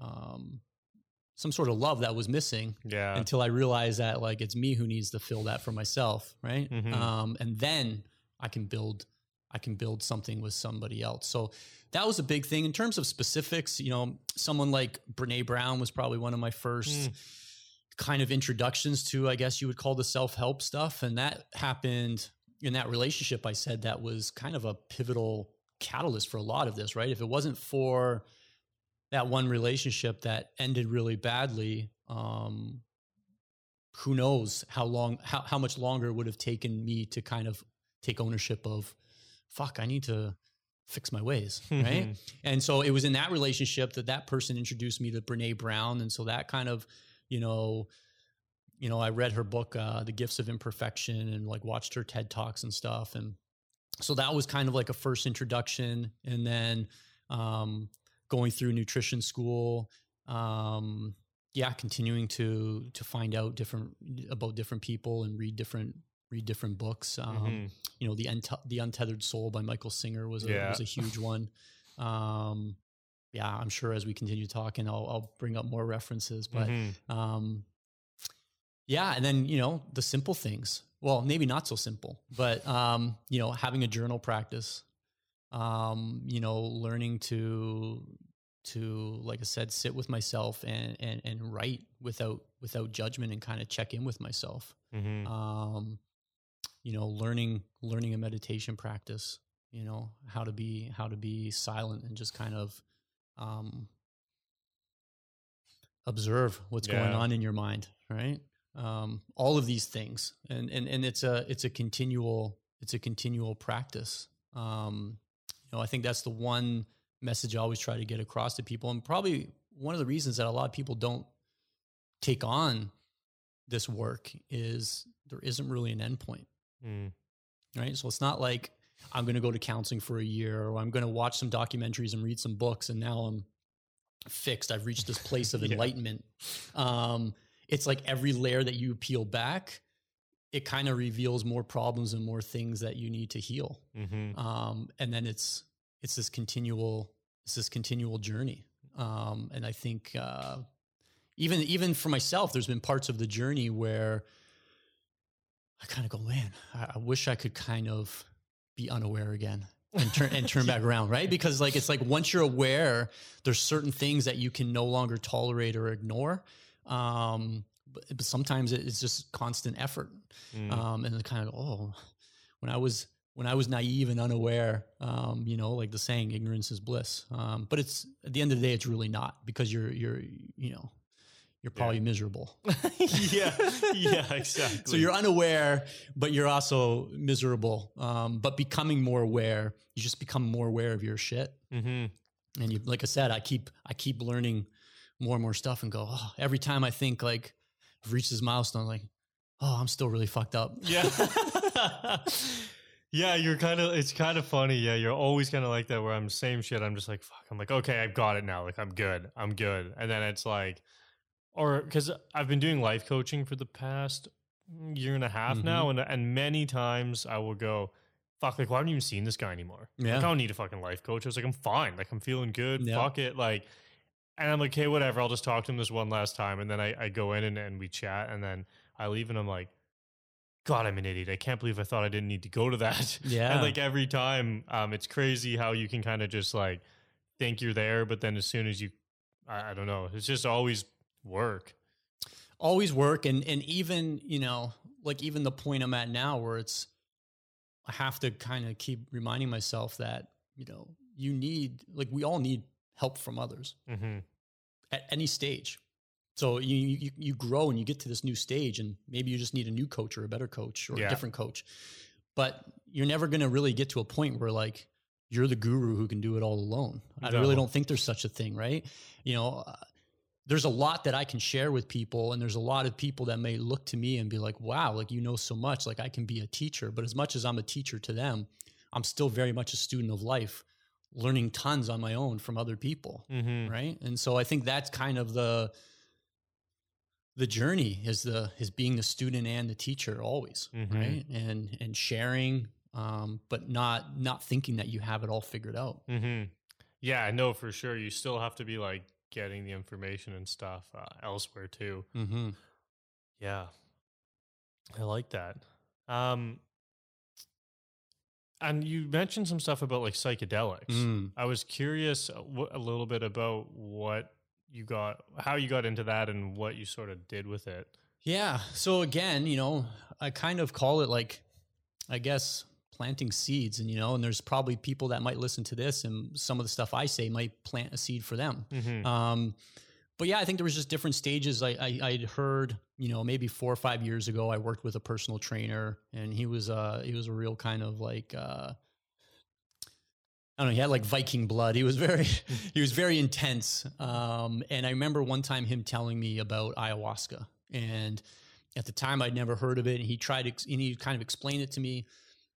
um some sort of love that was missing Yeah. until i realized that like it's me who needs to fill that for myself right Mhm. um and then i can build i can build something with somebody else so that was a big thing in terms of specifics you know someone like brene brown was probably one of my first Mm. Kind of introductions to i guess you would call the self-help stuff. And that happened in that relationship i said that was kind of a pivotal catalyst for a lot of this right? If it wasn't for that one relationship that ended really badly um who knows how long how, how much longer it would have taken me to kind of take ownership of fuck i need to fix my ways right? And so it was in that relationship that that person introduced me to Brene Brown. And so that kind of, you know, you know, I read her book, uh, The Gifts of Imperfection, and like watched her TED Talks and stuff. And so that was kind of like a first introduction. And then um, going through nutrition school, um, yeah, continuing to to find out different about different people and read different read different books. Um, Mhm. you know the Unt- the untethered soul by michael singer was a, Yeah. was a huge one um yeah, I'm sure as we continue talking, I'll, I'll bring up more references. But Mhm. um, yeah, and then you know the simple things. Well, maybe not so simple, but um, you know, having a journal practice. Um, you know, learning to to like I said, sit with myself and and and write without without judgment and kind of check in with myself. Mhm. Um, you know, learning learning a meditation practice. You know how to be how to be silent and just kind of um, observe what's going on in your mind, right? Um, all of these things, and and and it's a it's a continual it's a continual practice. Um, you know, I think that's the one message I always try to get across to people, and probably one of the reasons that a lot of people don't take on this work is there isn't really an endpoint Mm. right? So it's not like I'm going to go to counseling for a year or I'm going to watch some documentaries and read some books and now I'm fixed. I've reached this place of Yeah. enlightenment. Um, it's like every layer that you peel back, it kind of reveals more problems and more things that you need to heal. Mhm. Um, and then it's it's this continual it's this continual journey. Um, and I think uh, even even for myself, there's been parts of the journey where I kind of go, man, I, I wish I could kind of be unaware again and turn and turn back around, right? Because like it's like once you're aware, there's certain things that you can no longer tolerate or ignore. Um, but, but sometimes it's just constant effort, Mm. um, and kind of oh, when I was when I was naive and unaware, um, you know, like the saying, ignorance is bliss. Um, but it's at the end of the day, it's really not because you're you're you know you're probably miserable. yeah, yeah, exactly. So you're unaware, but you're also miserable. Um, but becoming more aware, you just become more aware of your shit. hmm And you, like I said, I keep I keep learning more and more stuff, and go oh, every time I think like I've reached this milestone, like oh, I'm still really fucked up. Yeah. yeah, you're kind of, it's kind of funny. Yeah, you're always kind of like that where I'm same shit. I'm just like, fuck. I'm like, okay, I've got it now. Like, I'm good. I'm good. And then it's like, or because I've been doing life coaching for the past year and a half Mm-hmm. now. And, and many times I will go, fuck, like, why haven't you even seen this guy anymore? Like, Yeah. I don't need a fucking life coach. I was like, I'm fine. Like, I'm feeling good. Yeah. Fuck it. Like, and I'm like, hey, whatever. I'll just talk to him this one last time. And then I, I go in and, and we chat. And then I leave and I'm like, God, I'm an idiot. I can't believe I thought I didn't need to go to that. Yeah. And like every time, um, it's crazy how you can kind of just like think you're there, but then as soon as you, I, I don't know, it's just always work. always work and and even you know like even the point i'm at now where it's i have to kind of keep reminding myself that you know you need like we all need help from others Mm-hmm. at any stage so you you, you grow and you get to this new stage and maybe you just need a new coach or a better coach or Yeah. a different coach but you're never going to really get to a point where like you're the guru who can do it all alone i No. really don't think there's such a thing right you know there's a lot that I can share with people, and there's a lot of people that may look to me and be like, wow, like you know so much, like I can be a teacher. But as much as I'm a teacher to them, I'm still very much a student of life, learning tons on my own from other people. Mm-hmm. Right. And so I think that's kind of the the journey is the is being the student and the teacher always. Mhm. Right. And and sharing, um, but not not thinking that you have it all figured out. Mm-hmm. Yeah, I know for sure. You still have to be like getting the information and stuff uh, elsewhere too. Mm-hmm. Yeah. I like that. Um and you mentioned some stuff about like psychedelics. Mm. I was curious a a little bit about what you got how you got into that and what you sort of did with it. Yeah. So again, you know, I kind of call it like, I guess, planting seeds. And, you know, and there's probably people that might listen to this and some of the stuff I say might plant a seed for them. Mm-hmm. Um, but yeah, I think there was just different stages. I, I I'd heard, you know, maybe four or five years ago, I worked with a personal trainer, and he was uh he was a real kind of like uh I don't know, he had like Viking blood. He was very he was very intense. Um, and I remember one time him telling me about ayahuasca, and at the time I'd never heard of it. And he tried to, ex- and he kind of explained it to me.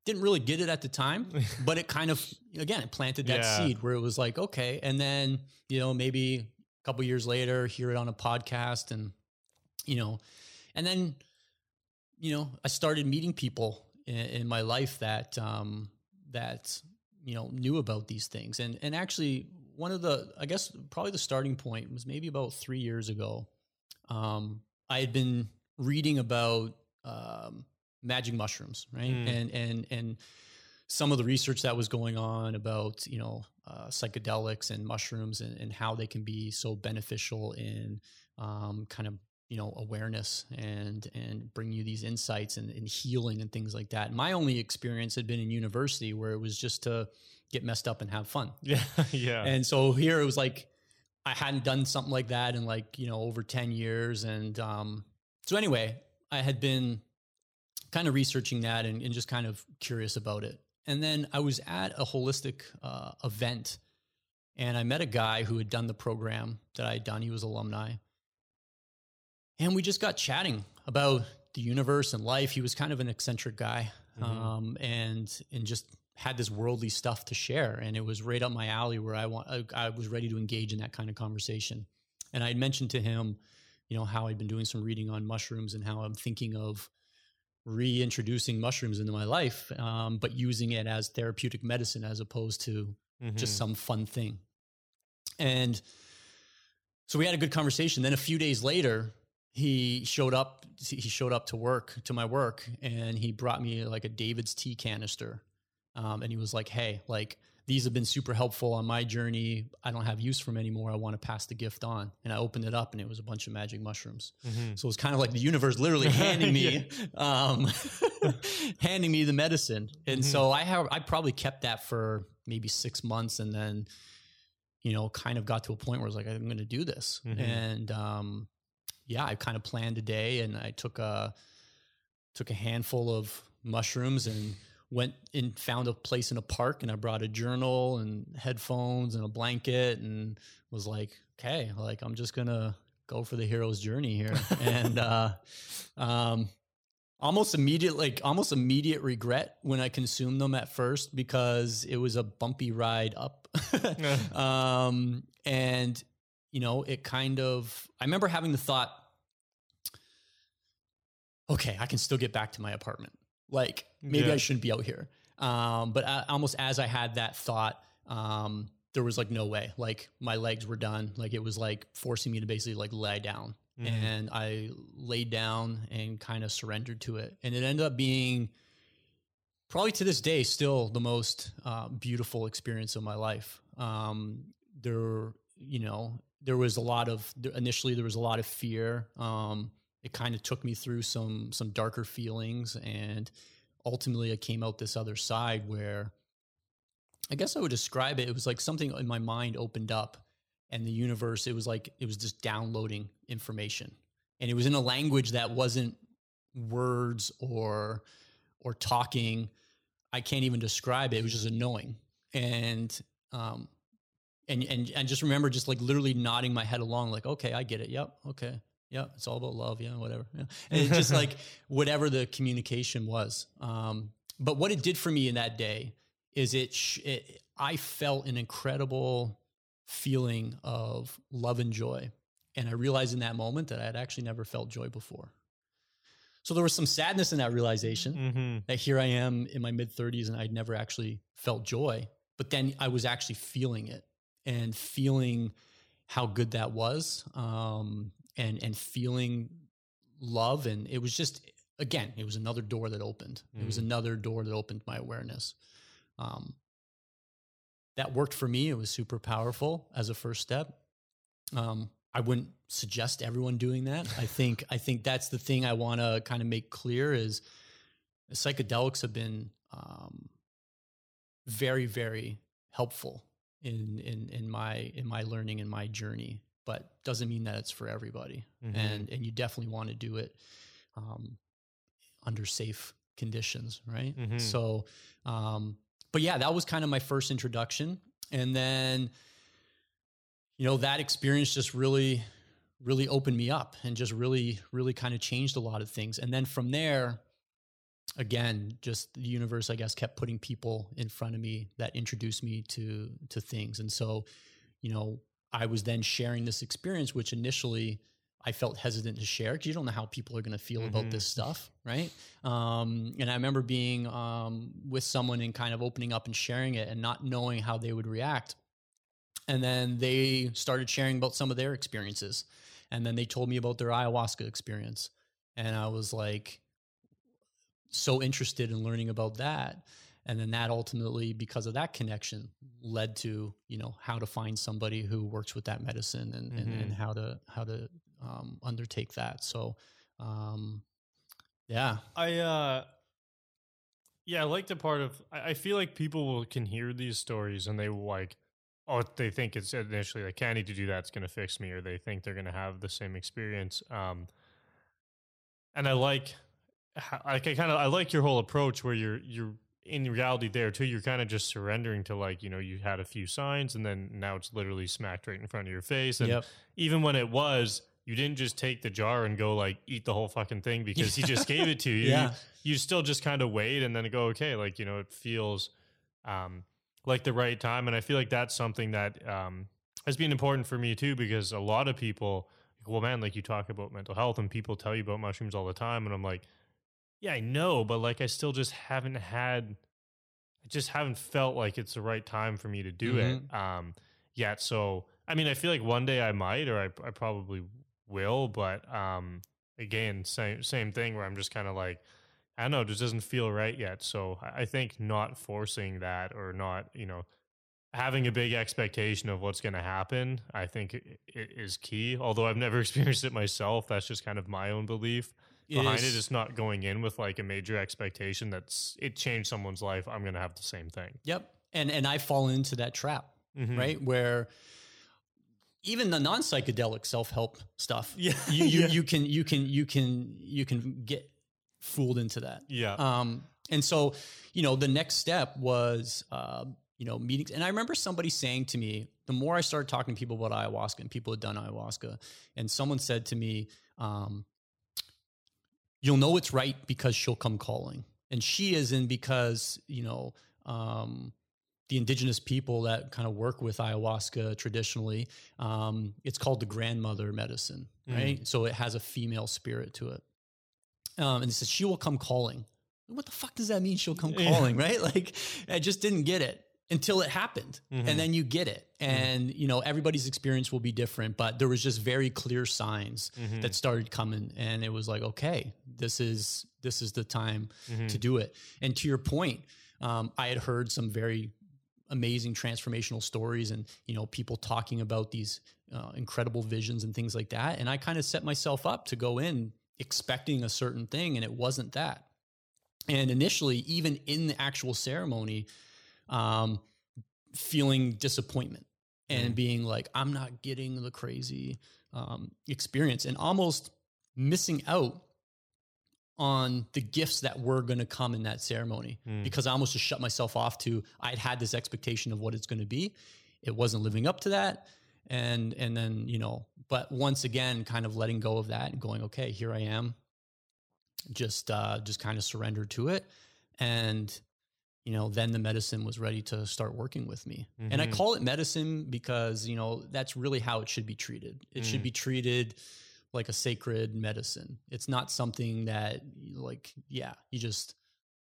Didn't really get it at the time, but it kind of again it planted that Yeah. seed where it was like okay, and then you know maybe a couple years later hear it on a podcast and you know, and then you know I started meeting people in, in my life that um, that you know knew about these things and and actually one of the, I guess, probably the starting point was maybe about three years ago. Um, I had been reading about um, magic mushrooms, right? Mm. And and and some of the research that was going on about you know uh, psychedelics and mushrooms and, and how they can be so beneficial in um, kind of you know awareness and and bring you these insights and, and healing and things like that. My only experience had been in university where it was just to get messed up and have fun. Yeah, yeah. And so here it was like I hadn't done something like that in like, you know, over 10 years. And um, so anyway, I had been kind of researching that and, and just kind of curious about it. And then I was at a holistic uh, event and I met a guy who had done the program that I had done. He was alumni. And we just got chatting about the universe and life. He was kind of an eccentric guy. Mhm. Um, and and just had this worldly stuff to share and it was right up my alley where I want I, I was ready to engage in that kind of conversation. And I had mentioned to him, you know, how I'd been doing some reading on mushrooms and how I'm thinking of reintroducing mushrooms into my life, um, but using it as therapeutic medicine as opposed to just Mhm. some fun thing. And so we had a good conversation. Then a few days later, he showed up. He showed up to work to my work, and he brought me like a David's tea canister. Um, and he was like, "Hey, like these have been super helpful on my journey. I don't have use for them anymore. I want to pass the gift on." And I opened it up, and it was a bunch of magic mushrooms. Mhm. So it was kind of like the universe literally handing me, um, handing me the medicine. And so I have, I probably kept that for maybe six months, and then, you know, kind of got to a point where I was like, I'm going to do this. Mhm. And um, yeah, I kind of planned a day, and I took a took a handful of mushrooms and went and found a place in a park and I brought a journal and headphones and a blanket and was like, okay, like I'm just gonna go for the hero's journey here. and uh um almost immediate like almost immediate regret when I consumed them at first because it was a bumpy ride up. um and you know, it kind of I remember having the thought, okay, I can still get back to my apartment. Like maybe Yeah. I shouldn't be out here. Um, but I, almost as I had that thought, um, there was like no way. Like my legs were done. Like it was like forcing me to basically like lie down. Mhm. And I laid down and kind of surrendered to it. And it ended up being probably to this day still the most uh, beautiful experience of my life. Um, there, you know, there was a lot of initially there was a lot of fear. Um, it kind of took me through some some darker feelings, and ultimately I came out this other side where I guess I would describe it. It was like something in my mind opened up, and the universe. It was like it was just downloading information, and it was in a language that wasn't words or or talking. I can't even describe it. It was just a knowing, and um, and and and just remember, just like literally nodding my head along, like, okay, I get it. Yep, okay, yeah, it's all about love. Yeah, whatever. Yeah. And it's just like whatever the communication was. Um, but what it did for me in that day is it, sh- it I felt an incredible feeling of love and joy, and I realized in that moment that I had actually never felt joy before. So there was some sadness in that realization Mhm. that here I am in my mid 30s and I'd never actually felt joy, but then I was actually feeling it and feeling how good that was um, and and feeling love and it was just again it was another door that opened. It was Mm. another door that opened my awareness. Um, that worked for me. It was super powerful as a first step. Um, i wouldn't suggest everyone doing that. I think i think that's the thing i want to kind of make clear is psychedelics have been um, very very helpful in in in my in my learning and my journey but doesn't mean that it's for everybody. Mhm. and and you definitely want to do it um, under safe conditions right? Mhm. so um, but yeah that was kind of my first introduction. And then you know that experience just really really opened me up and just really really kind of changed a lot of things. And then from there again just the universe i guess kept putting people in front of me that introduced me to to things. And so you know i was then sharing this experience which initially i felt hesitant to share because you don't know how people are going to feel about Mhm. this stuff right? Um, and i remember being um, with someone and kind of opening up and sharing it and not knowing how they would react. And then they started sharing about some of their experiences, and then they told me about their ayahuasca experience, and I was like so interested in learning about that and then that ultimately because of that connection led to you know how to find somebody who works with that medicine and, mm-hmm. and, and, how to how to um, undertake that. So um, yeah. I uh yeah i like the part of I, I feel like people will, can hear these stories and they will like oh they think it's initially like I need to do that. It's going to fix me or they think they're going to have the same experience um and i like like I kind of I like your whole approach where you're you're in reality there too you're kind of just surrendering to like you know you had a few signs and then now it's literally smacked right in front of your face and yep. even when it was you didn't just take the jar and go like eat the whole fucking thing because he just gave it to you yeah. you, you still just kind of wait and then go okay like you know it feels um like the right time and i feel like that's something that um has been important for me too because a lot of people well man like you talk about mental health and people tell you about mushrooms all the time and i'm like yeah, I know, but like I still just haven't had I just haven't felt like it's the right time for me to do mm-hmm. it um yet. So I mean, I feel like one day I might or I I probably will, but um again, same same thing where I'm just kind of like I don't know, it just doesn't feel right yet. So I think not forcing that or not, you know, having a big expectation of what's going to happen, I think it is key. Although I've never experienced it myself, that's just kind of my own belief behind it is not going in with like a major expectation that's it changed someone's life. I'm going to have the same thing. Yep. And and I fall into that trap, mm-hmm. right? Where even the non psychedelic self help stuff, yeah, you, you, yeah. you can you can you can you can get fooled into that. Yeah. Um. And so, you know, the next step was, uh, you know, meetings. And I remember somebody saying to me, the more I started talking to people about ayahuasca and people had done ayahuasca, and someone said to me, um, you'll know it's right because she'll come calling. And she is in because, you know, um, the indigenous people that kind of work with ayahuasca traditionally, um, it's called the grandmother medicine, right? Mm. So it has a female spirit to it. Um, and it says she will come calling. What the fuck does that mean? She'll come calling, yeah. right? Like I just didn't get it until it happened mm-hmm. and then you get it mm-hmm. and mm-hmm. you know everybody's experience will be different but there was just very clear signs mm-hmm. that started coming and it was like okay this is this is the time mm-hmm. to do it and to your point um, i had heard some very amazing transformational stories and you know people talking about these uh, incredible visions and things like that and i kind of set myself up to go in expecting a certain thing and it wasn't that and initially even in the actual ceremony um, feeling disappointment and mm. being like, I'm not getting the crazy um, experience and almost missing out on the gifts that were going to come in that ceremony mm. because I almost just shut myself off to I'd had this expectation of what it's going to be. It wasn't living up to that. And and then, you know, but once again, kind of letting go of that and going, okay, here I am. Just uh just kind of surrender to it. And you know, then the medicine was ready to start working with me. Mm-hmm. And I mm-hmm. call it medicine because, you know, that's really how it should be treated. It mm. should be treated like a sacred medicine. It's not something that like, yeah, you just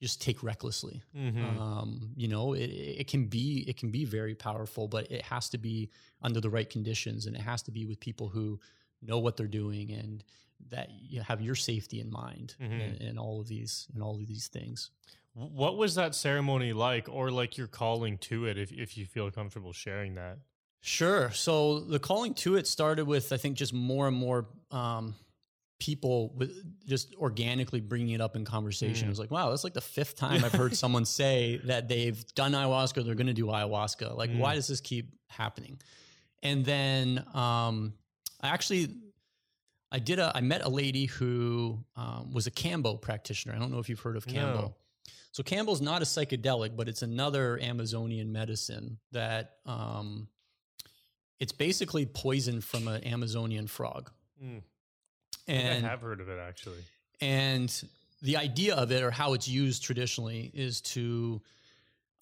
just take recklessly. Mm-hmm. Um, you know, it, it can be it can be very powerful, but it has to be under the right conditions and it has to be with people who know what they're doing and that you have your safety in mind mm-hmm. and, and all of these and all of these things. What was that ceremony like, or like your calling to it, if, if you feel comfortable sharing that? Sure. So the calling to it started with, I think, just more and more um, people with just organically bringing it up in conversation. Mm. It was like, wow, that's like the fifth time I've heard someone say that they've done ayahuasca, they're going to do ayahuasca. Like, mm. why does this keep happening? And then um, I actually I did a I met a lady who um, was a Kambo practitioner. I don't know if you've heard of Kambo. No. So Kambo's not a psychedelic, but it's another Amazonian medicine that um, it's basically poison from an Amazonian frog. Mm. And I have heard of it actually. And the idea of it, or how it's used traditionally, is to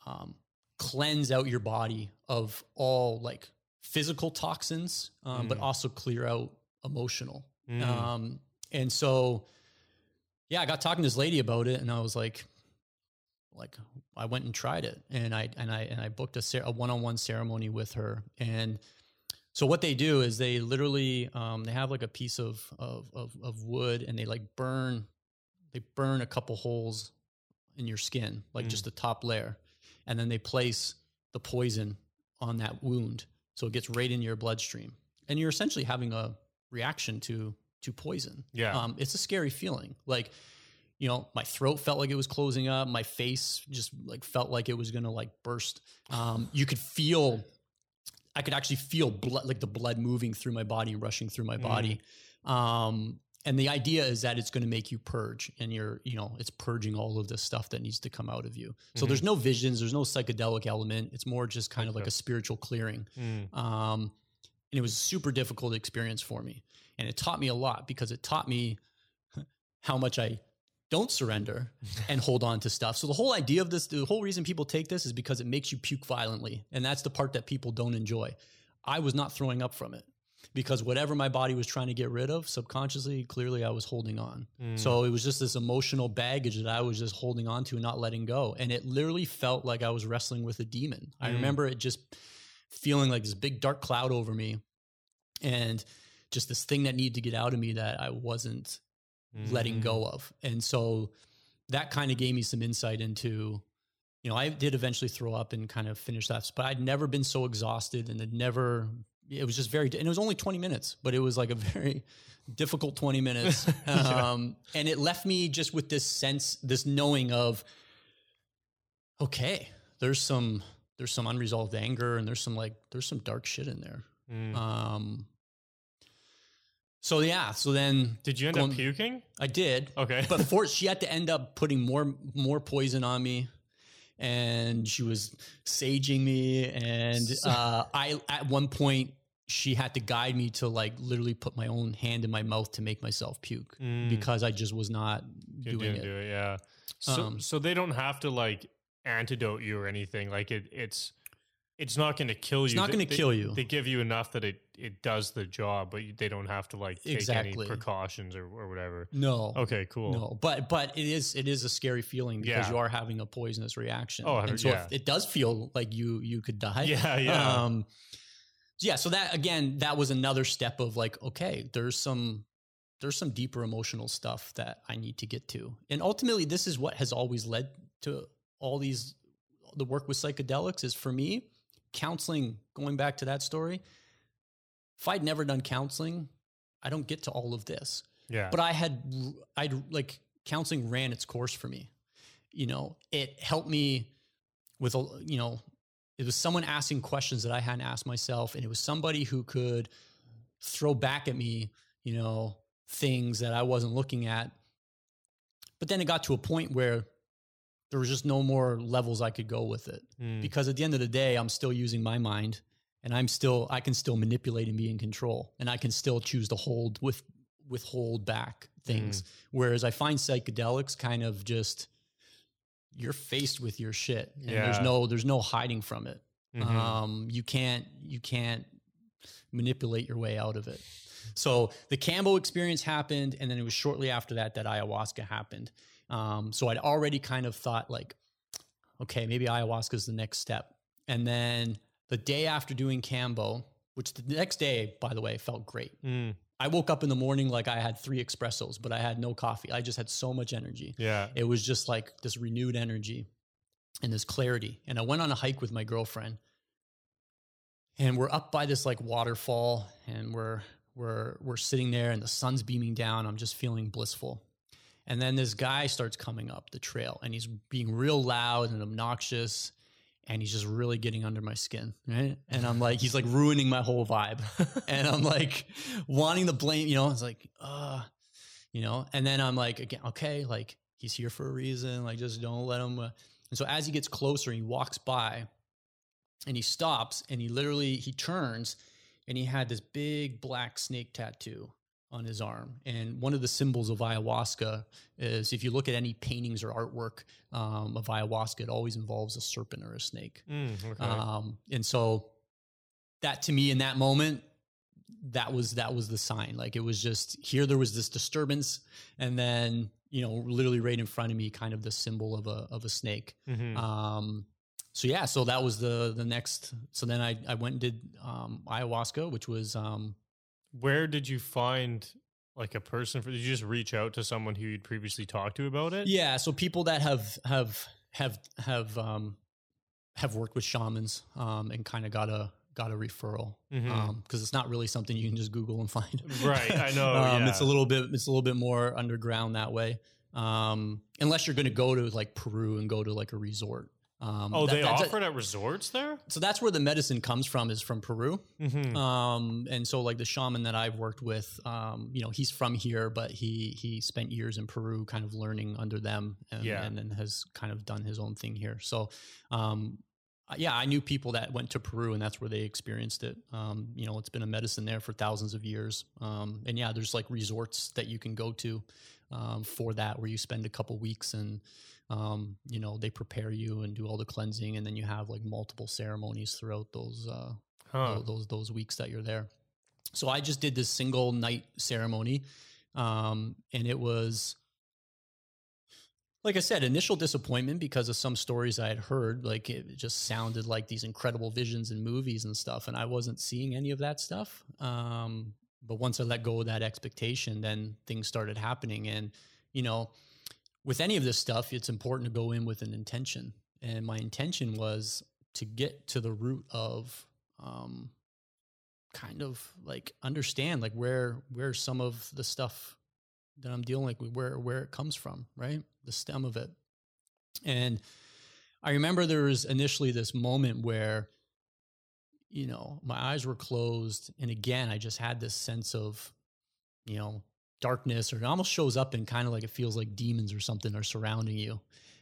um, cleanse out your body of all like physical toxins, um, mm. but also clear out emotional. Mm. Um, and so, yeah, I got talking to this lady about it, and I was like, like I went and tried it, and I and I and I booked a, cer- a one-on-one ceremony with her, and so what they do is they literally um, they have like a piece of, of of of wood, and they like burn they burn a couple holes in your skin, like Mm. just the top layer, and then they place the poison on that wound, so it gets right in your bloodstream, and you're essentially having a reaction to to poison. Yeah. um, it's a scary feeling, like you know, my throat felt like it was closing up. My face just like felt like it was gonna like burst. Um, you could feel, I could actually feel blood, like the blood moving through my body, rushing through my body. Um, and the idea is that it's going to make you purge, and you're, you know, it's purging all of the stuff that needs to come out of you. So there's no visions, there's no psychedelic element. It's more just kind of like a spiritual clearing. Mm. Um, and it was a super difficult experience for me. And it taught me a lot because it taught me how much I don't surrender and hold on to stuff. So the whole idea of this, the whole reason people take this is because it makes you puke violently. And that's the part that people don't enjoy. I was not throwing up from it because whatever my body was trying to get rid of subconsciously, clearly I was holding on. Mm. So it was just this emotional baggage that I was just holding on to and not letting go. And it literally felt like I was wrestling with a demon. I Mm. remember it just feeling like this big dark cloud over me and just this thing that needed to get out of me that I wasn't letting Mm. go of. And so that kind of gave me some insight into, you know, I did eventually throw up and kind of finish that, but I'd never been so exhausted and it never, it was just very, and it was only 20 minutes, but it was like a very difficult 20 minutes. Yeah. um, and it left me just with this sense, this knowing of, okay, there's some, there's some unresolved anger and there's some like, there's some dark shit in there. Mm. Um, so yeah, so then Did you end going- up puking? I did, Okay. but for she had to end up putting more more poison on me and she was saging me and uh, i at one point she had to guide me to like literally put my own hand in my mouth to make myself puke Mm. because i just was not You doing it do it, yeah. So, Um, so they don't have to like antidote you or anything. Like it, it's it's not going to kill you. It's not They- gonna kill you. They give you enough that it it does the job, but they don't have to like take Exactly. any precautions or, or whatever. no Okay, cool. no but but it is it is a scary feeling because Yeah. you are having a poisonous reaction Oh, and so yeah. it does feel like you you could die Yeah, yeah. um yeah so that again that was another step of like okay there's some there's some deeper emotional stuff that i need to get to and ultimately this is what has always led to all these the work with psychedelics is for me counseling going back to that story if i'd never done counseling i don't get to all of this Yeah. but I had I'd like counseling ran its course for me. You know, it helped me with a you know, it was someone asking questions that I hadn't asked myself, and it was somebody who could throw back at me, you know, things that I wasn't looking at. But then it got to a point where there was just no more levels I could go with it. Mm. because at the end of the day i'm still using my mind and i'm still i can still manipulate and be in control and i can still choose to hold with withhold back things. Whereas i find psychedelics kind of just you're faced with your shit and there's no there's no hiding from it. Mhm. um you can't you can't manipulate your way out of it. So the kambo experience happened and then it was shortly after that that ayahuasca happened um so i'd already kind of thought like okay maybe ayahuasca is the next step and then the day after doing kambo which the next day by the way felt great Mm. i woke up in the morning like i had three espressos but i had no coffee i just had so much energy Yeah. it was just like this renewed energy and this clarity. And I went on a hike with my girlfriend, and we're up by this like waterfall, and we're we're we're sitting there, and the sun's beaming down. I'm just feeling blissful. And then this guy starts coming up the trail, and he's being real loud and obnoxious, and he's just really getting under my skin, right? And I'm like, he's like ruining my whole vibe, and I'm like wanting to blame, you know, it's like, uh, you know, and then I'm like, again, okay, like he's here for a reason, like just don't let him. Uh. And so as he gets closer, he walks by, and he stops, and he literally he turns, and he had this big black snake tattoo on his arm. And one of the symbols of ayahuasca is if you look at any paintings or artwork um, of ayahuasca, it always involves a serpent or a snake. Mm, okay. Um, and so that to me in that moment, that was that was the sign. Like it was just here there was this disturbance, and then you know, literally right in front of me, kind of the symbol of a of a snake. Mhm. Um, so yeah, so that was the the next. So then I I went and did um, ayahuasca, which was um, Where did you find like a person for? Did you just reach out to someone who you'd previously talked to about it? yeah. So people that have have have have um, have worked with shamans um, and kind of got a got a referral because it's not really something you can just Google and find. Right, I know, um, It's a little bit it's a little bit more underground that way. Um, unless you're going to go to like Peru and go to like a resort. Um, Oh, that- they offer it at resorts there. so that's where the medicine comes from is from Peru. Mm-hmm. Um, and so like the shaman that I've worked with, um, you know, he's from here, but he he spent years in Peru, kind of learning under them, and, Yeah. and then has kind of done his own thing here. So, um, yeah, I knew people that went to Peru, and that's where they experienced it. Um, you know, it's been a medicine there for thousands of years. Um, and yeah, there's like resorts that you can go to um, for that, where you spend a couple weeks and um, you know they prepare you and do all the cleansing, and then you have like multiple ceremonies throughout those uh, Huh. tho- those those weeks that you're there. So I just did this single night ceremony, um, and it was like I said, initial disappointment because of some stories I had heard. Like it just sounded like these incredible visions and movies and stuff, and I wasn't seeing any of that stuff. Um, but once I let go of that expectation, then things started happening, and you know, with any of this stuff, it's important to go in with an intention. And my intention was to get to the root of um, kind of like understand like where where some of the stuff that I'm dealing with where where it comes from, right? The stem of it. And I remember there was initially this moment where you know, my eyes were closed and again I just had this sense of you know, darkness or it almost shows up and kind of like it feels like demons or something are surrounding you.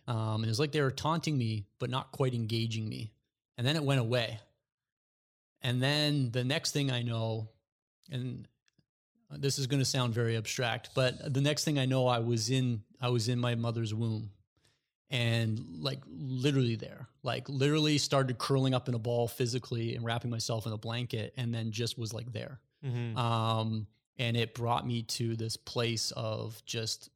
Um, and it was like they were taunting me, but not quite engaging me. And then it went away. And then the next thing I know, and this is going to sound very abstract, but the next thing I know, I was in I was in my mother's womb, and like literally there, like literally started curling up in a ball physically and wrapping myself in a blanket, and then just was like there. Mhm. Um, and it brought me to this place of just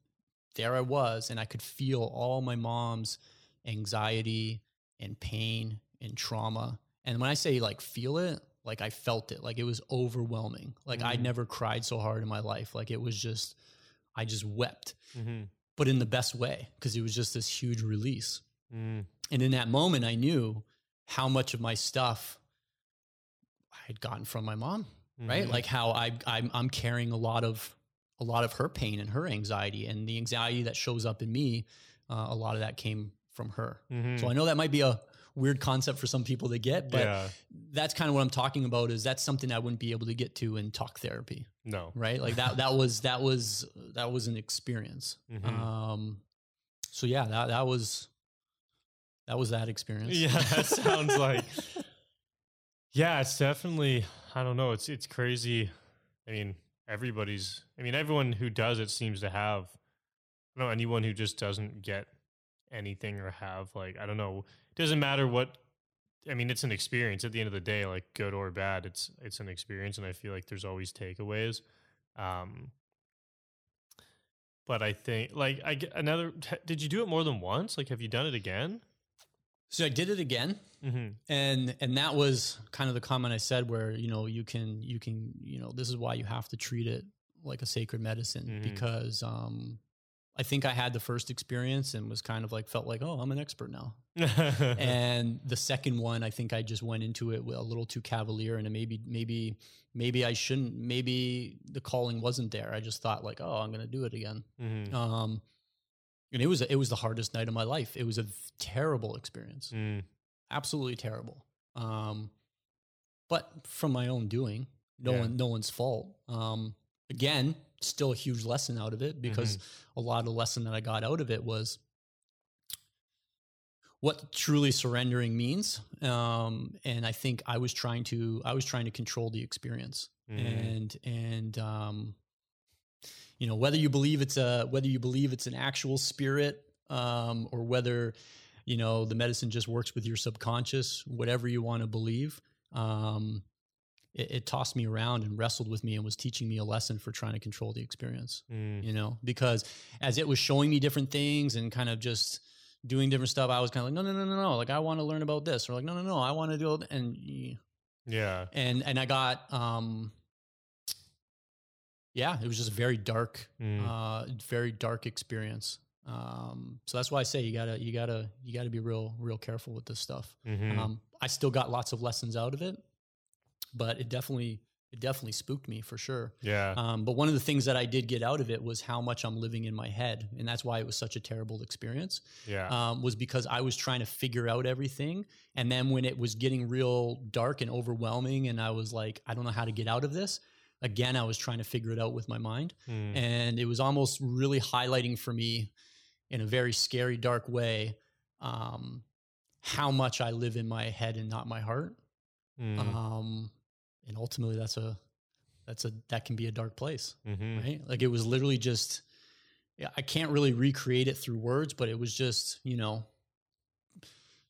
there I was, and I could feel all my mom's anxiety and pain and trauma. And when I say like feel it, like I felt it, like it was overwhelming. Like I'd Mhm. never cried so hard in my life. Like it was just, I just wept, Mhm. but in the best way because it was just this huge release. Mm. And in that moment, I knew how much of my stuff I had gotten from my mom right Mhm. like how I I'm, I'm carrying a lot of a lot of her pain and her anxiety and the anxiety that shows up in me uh, a lot of that came from her Mhm. so i know that might be a weird concept for some people to get but yeah, that's kind of what i'm talking about is that's something i wouldn't be able to get to in talk therapy no. right like that that was that was that was an experience Mhm. um so yeah that that was that was that experience Yeah, that sounds like. Yeah, it's definitely. I don't know. It's it's crazy. I mean, everybody's. I mean, everyone who does it seems to have. I don't know anyone who just doesn't get anything or have like I don't know. It doesn't matter what. I mean, it's an experience at the end of the day, like good or bad. It's it's an experience, and I feel like there's always takeaways. Um, but I think like I another. Did you do it more than once? Like, have you done it again? So i did it again Mm-hmm. and and that was kind of the comment i said where you know you can you can you know this is why you have to treat it like a sacred medicine Mhm. because um i think i had the first experience and was kind of like felt like oh i'm an expert now and the second one i think i just went into it a little too cavalier and maybe maybe maybe i shouldn't maybe the calling wasn't there i just thought like oh i'm gonna do it again Mhm. um and it was it was the hardest night of my life it was a terrible experience Mm. absolutely terrible. Um, but from my own doing, no Yeah. one, no one's fault. Um, again, still a huge lesson out of it because a lot of the lesson that I got out of it was what truly surrendering means. Um, and I think I was trying to, I was trying to control the experience Mhm. and, and, um, you know, whether you believe it's a, whether you believe it's an actual spirit, um, or whether, you know, the medicine just works with your subconscious, whatever you want to believe. Um, it, it tossed me around and wrestled with me and was teaching me a lesson for trying to control the experience. Mm. You know, because as it was showing me different things and kind of just doing different stuff, I was kind of like, no, no, no, no, no. Like I want to learn about this, or like, no, no, no, I want to do it. And Yeah. and and I got um, yeah, it was just a very dark, Mm. uh, very dark experience. Um, so that's why I say you gotta, you gotta, you gotta be real, real careful with this stuff. Mhm. Um, I still got lots of lessons out of it, but it definitely, it definitely spooked me for sure. yeah. Um, but one of the things that I did get out of it was how much I'm living in my head, and that's why it was such a terrible experience. yeah. Um, was because I was trying to figure out everything, and then when it was getting real dark and overwhelming, and I was like, I don't know how to get out of this. Again, I was trying to figure it out with my mind, Mm. and it was almost really highlighting for me, in a very scary, dark way, um, how much I live in my head and not my heart. Mm. Um, and ultimately, that's a that's a that can be a dark place Mhm. right? Like it was literally just I can't really recreate it through words, but it was just, you know,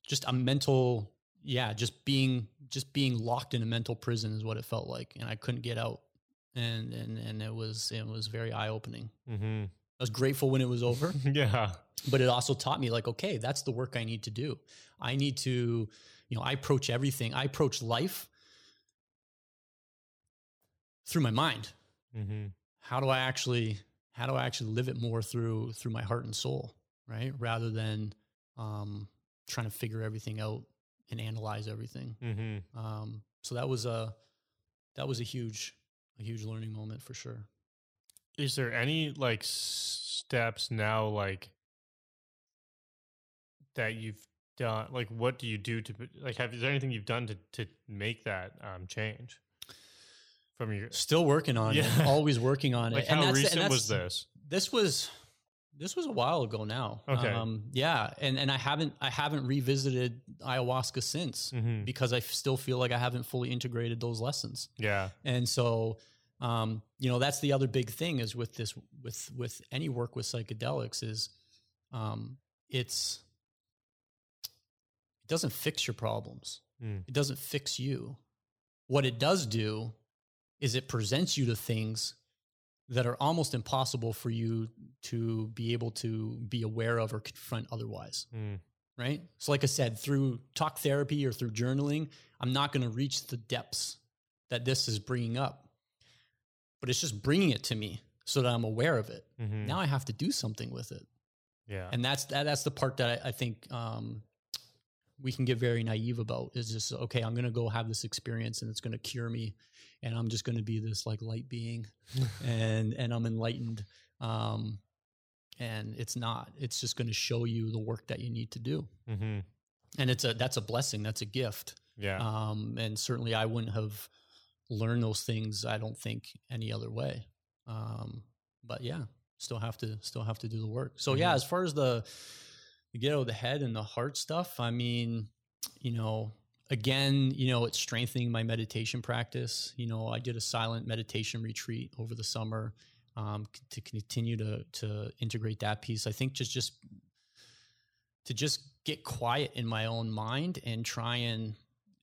just a mental, yeah, just being, just being locked in a mental prison is what it felt like, and I couldn't get out, and and and it was it was very eye opening. Mhm. I was grateful when it was over, Yeah. but it also taught me like, okay, that's the work I need to do. I need to, you know, I approach everything. I approach life through my mind hmm how do I actually how do I actually live it more through through my heart and soul, right? Rather than um, trying to figure everything out and analyze everything. hmm Um, so that was a that was a huge a huge learning moment for sure. Is there any like steps now, like that you've done? Like, what do you do to like? Have is there anything you've done to to make that um change from your? Still working on it. Yeah. Always working on it. Like, And how that's the- and recent was this? This was this was a while ago now. Okay. Um, yeah, and and I haven't I haven't revisited ayahuasca since hmm because I still feel like I haven't fully integrated those lessons. Yeah. And so, um, you know, that's the other big thing is with this, with, with any work with psychedelics is, um, it's, it doesn't fix your problems. Mm. It doesn't fix you. What it does do is it presents you to things that are almost impossible for you to be able to be aware of or confront otherwise Mm. right? So, like I said, through talk therapy or through journaling, I'm not going to reach the depths that this is bringing up, but it's just bringing it to me so that I'm aware of it. hmm Now I have to do something with it, yeah. and that's that, that's the part that I, I think um, we can get very naive about. Is just okay. I'm going to go have this experience, and it's going to cure me, and I'm just going to be this like light being, and and I'm enlightened. Um, and it's not. It's just going to show you the work that you need to do hmm and it's a that's a blessing that's a gift Yeah. um and certainly i wouldn't have learned those things i don't think any other way um but yeah still have to still have to do the work so yeah Mhm. as far as the get out the head and the heart stuff i mean you know again you know it's strengthening my meditation practice you know i did a silent meditation retreat over the summer um, to continue to to integrate that piece i think just just to just get quiet in my own mind and try and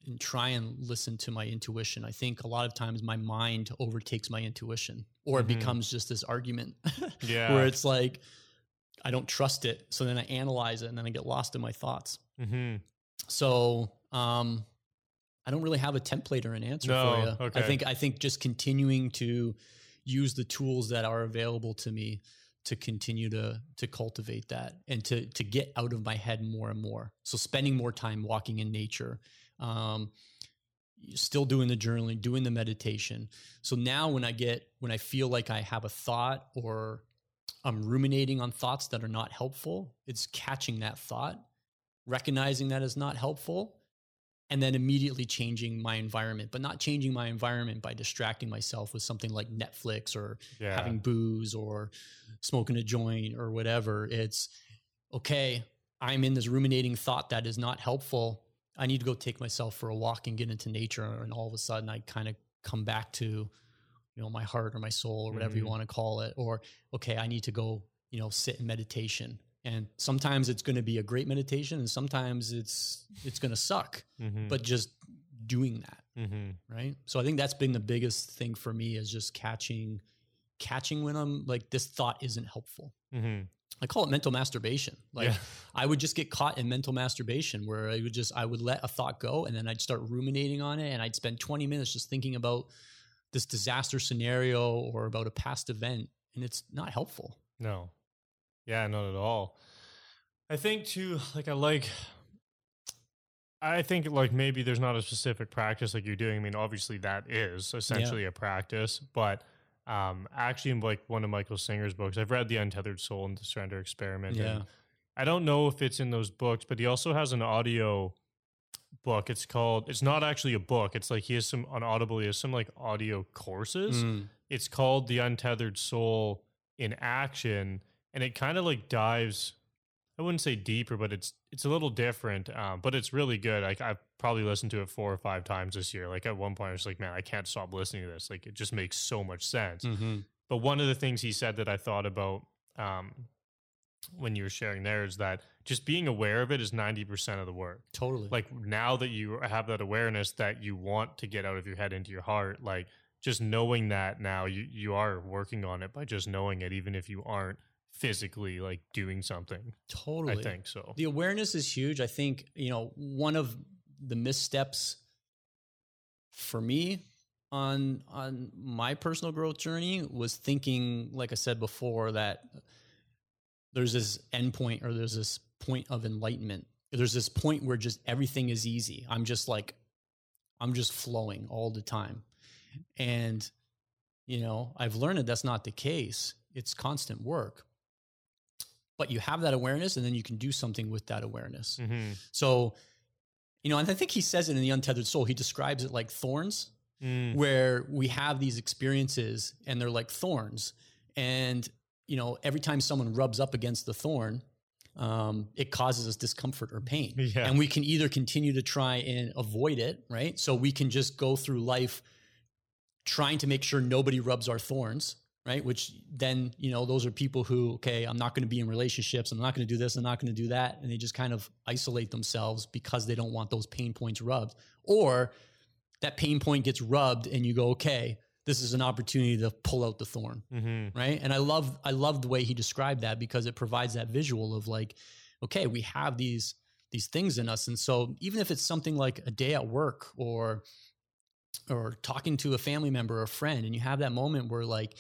and try and listen to my intuition. I think a lot of times my mind overtakes my intuition or it Mhm. becomes just this argument Yeah. where it's like I don't trust it. So then I analyze it and then I get lost in my thoughts. hmm So um I don't really have a template or an answer No, for you. okay. I think I think just continuing to use the tools that are available to me to continue to to cultivate that and to to get out of my head more and more. So spending more time walking in nature, um, still doing the journaling, doing the meditation. So now when I get when I feel like I have a thought or I'm ruminating on thoughts that are not helpful, it's catching that thought, recognizing that is not helpful, and then immediately changing my environment, but not changing my environment by distracting myself with something like Netflix or Yeah. having booze or smoking a joint or whatever. It's okay, I'm in this ruminating thought that is not helpful. I need to go take myself for a walk and get into nature. And all of a sudden, I kind of come back to, you know, my heart or my soul or whatever you Mhm. want to call it. Or, okay, I need to go, you know, sit in meditation. And sometimes it's going to be a great meditation, and sometimes it's it's going to suck. Mhm. But just doing that, Mm-hmm. right? So I think that's been the biggest thing for me is just catching catching when I'm like this thought isn't helpful. Mm-hmm. I call it mental masturbation. Like yeah. I would just get caught in mental masturbation where I would just I would let a thought go and then I'd start ruminating on it and I'd spend 20 minutes just thinking about this disaster scenario or about a past event and it's not helpful. No. Yeah, not at all. I think too, like I like I think like maybe there's not a specific practice like you're doing. I mean, obviously that is essentially a practice, but um actually in like one of Michael Singer's books, I've read The Untethered Soul and the Surrender Experiment. Yeah. And I don't know if it's in those books, but he also has an audio book. It's called it's not actually a book. It's like he has some on Audible, he has some like audio courses Mm. it's called the untethered soul in action and it kind of like dives i wouldn't say deeper but it's it's a little different um, but it's really good like i've probably listened to it four or five times this year like at one point i was like man i can't stop listening to this like it just makes so much sense Mhm. but one of the things he said that i thought about um, when you were sharing there is that just being aware of it is 90% of the work Totally. like now that you have that awareness that you want to get out of your head into your heart like just knowing that now you you are working on it by just knowing it even if you aren't physically like doing something totally. i think so The awareness is huge. I think, you know, one of the missteps for me on on my personal growth journey was thinking, like I said before, that there's this endpoint or there's this point of enlightenment. There's this point where just everything is easy. I'm just like I'm just flowing all the time. And you know, I've learned that that's not the case. It's constant work. But you have that awareness and then you can do something with that awareness. mm-hmm. So, you know, and I think he says it in The Untethered Soul. He describes it like thorns, mm. where we have these experiences and they're like thorns. And, you know, every time someone rubs up against the thorn, um, it causes us discomfort or pain. Yeah. And we can either continue to try and avoid it, right? So we can just go through life trying to make sure nobody rubs our thorns, right? Which then, you know, those are people who, okay, I'm not going to be in relationships. I'm not going to do this. I'm not going to do that. And they just kind of isolate themselves because they don't want those pain points rubbed. Or that pain point gets rubbed and you go, okay, this is an opportunity to pull out the thorn Mm-hmm. right and i love i love the way he described that because it provides that visual of like okay we have these these things in us and so even if it's something like a day at work or or talking to a family member or a friend and you have that moment where like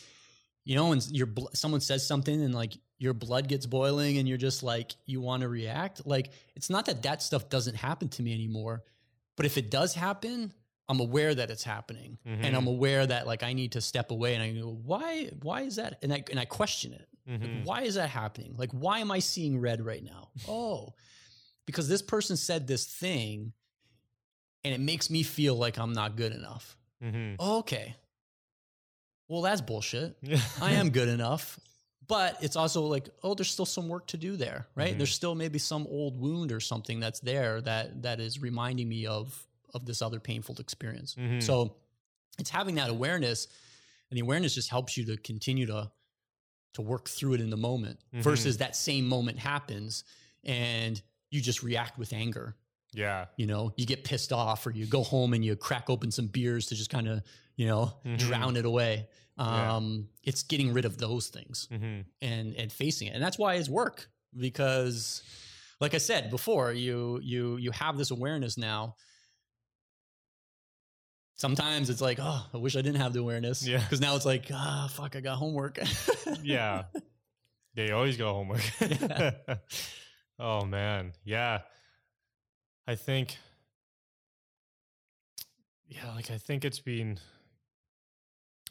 you know and your bl- someone says something and like your blood gets boiling and you're just like you want to react like it's not that that stuff doesn't happen to me anymore but if it does happen i'm aware that it's happening and i'm aware that like i need to step away and i go why why is that and i and i question it Mm-hmm. why is that happening like why am i seeing red right now oh because this person said this thing and it makes me feel like i'm not good enough Mm-hmm. okay well that's bullshit I am good enough. But it's also like, oh, there's still some work to do there, right? Mhm. There's still maybe some old wound or something that's there that that is reminding me of of this other painful experience. Mhm. So it's having that awareness, and the awareness just helps you to continue to to work through it in the moment Mhm. versus that same moment happens and you just react with anger yeah. you know you get pissed off or you go home and you crack open some beers to just kind of you know Mhm. drown it away Yeah. um it's getting rid of those things Mm-hmm. and and facing it and that's why it's work because like i said before you you you have this awareness now sometimes it's like oh i wish i didn't have the awareness Yeah. because now it's like ah fuck i got homework yeah. Yeah, you always go homework. Yeah. oh man. Yeah. I think Yeah, like I think it's been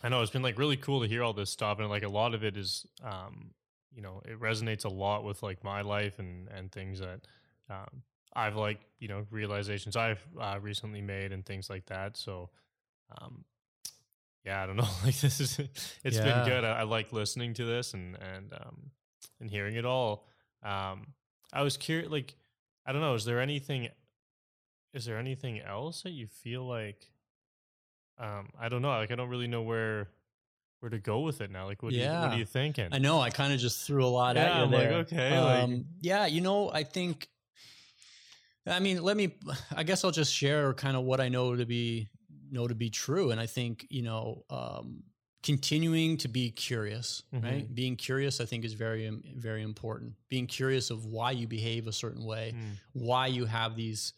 I know it's been like really cool to hear all this stuff and like a lot of it is um you know, it resonates a lot with like my life and and things that um I've like, you know, realizations I've uh, recently made and things like that. So um yeah, I don't know. Like this is it's Yeah. been good. I, I like listening to this and and um and hearing it all. Um I was curious like I don't know, is there anything is there anything else that you feel like um I don't know, like I don't really know where where to go with it now. Like what do you, what are you thinking? I know I kind of just threw a lot at you I'm like, there. okay, like- Um, yeah, you know, I think. I mean, let me. I guess I'll just share kind of what I know to be know to be true. And I think you know, um, continuing to be curious, right? Mhm. Being curious, I think, is very very important. Being curious of why you behave a certain way, Mm. why you have these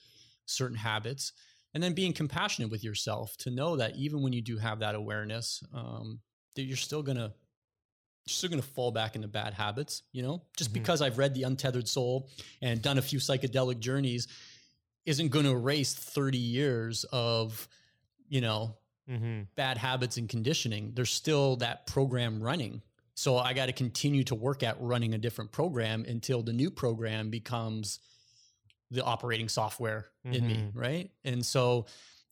certain habits, and then being compassionate with yourself to know that even when you do have that awareness, um, that you're still gonna you're still gonna fall back into bad habits. You know, just Mhm. because I've read The Untethered Soul and done a few psychedelic journeys isn't going to erase 30 years of you know Mm-hmm. bad habits and conditioning there's still that program running so i got to continue to work at running a different program until the new program becomes the operating software in me Mhm. right and so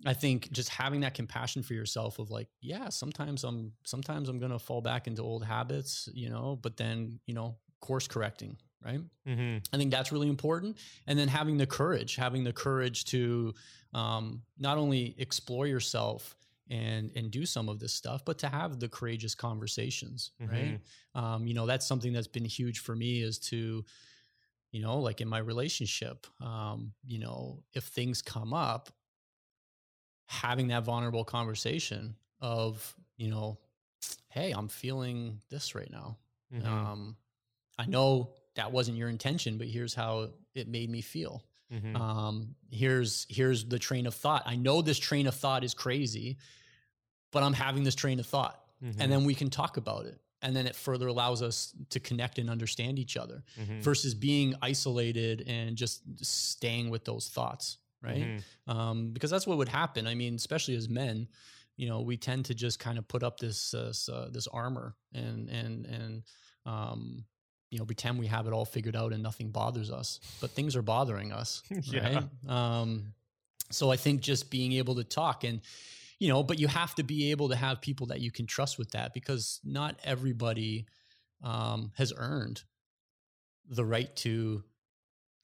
i think just having that compassion for yourself of like yeah sometimes i'm sometimes i'm going to fall back into old habits you know but then you know course correcting right Mm-hmm. I think that's really important. And then having the courage, having the courage to um, not only explore yourself and and do some of this stuff, but to have the courageous conversations, right? Um, you know, that's something that's been huge for me is to, you know, like in my relationship, um, you know, if things come up, having that vulnerable conversation of, you know, hey, I'm feeling this right now. Mm-hmm. Um, I know that wasn't your intention, but here's how it made me feel. Mm-hmm. Um, here's here's the train of thought. I know this train of thought is crazy, but I'm having this train of thought, Mm-hmm. and then we can talk about it, and then it further allows us to connect and understand each other Mm-hmm. versus being isolated and just staying with those thoughts, right? Mhm. um, because that's what would happen. I mean, especially as men, you know, we tend to just kind of put up this uh, uh, this armor and and and um, you know pretend we have it all figured out and nothing bothers us, but things are bothering us, Yeah. right? Um, so I think just being able to talk and you know, but you have to be able to have people that you can trust with that because not everybody um, has earned the right to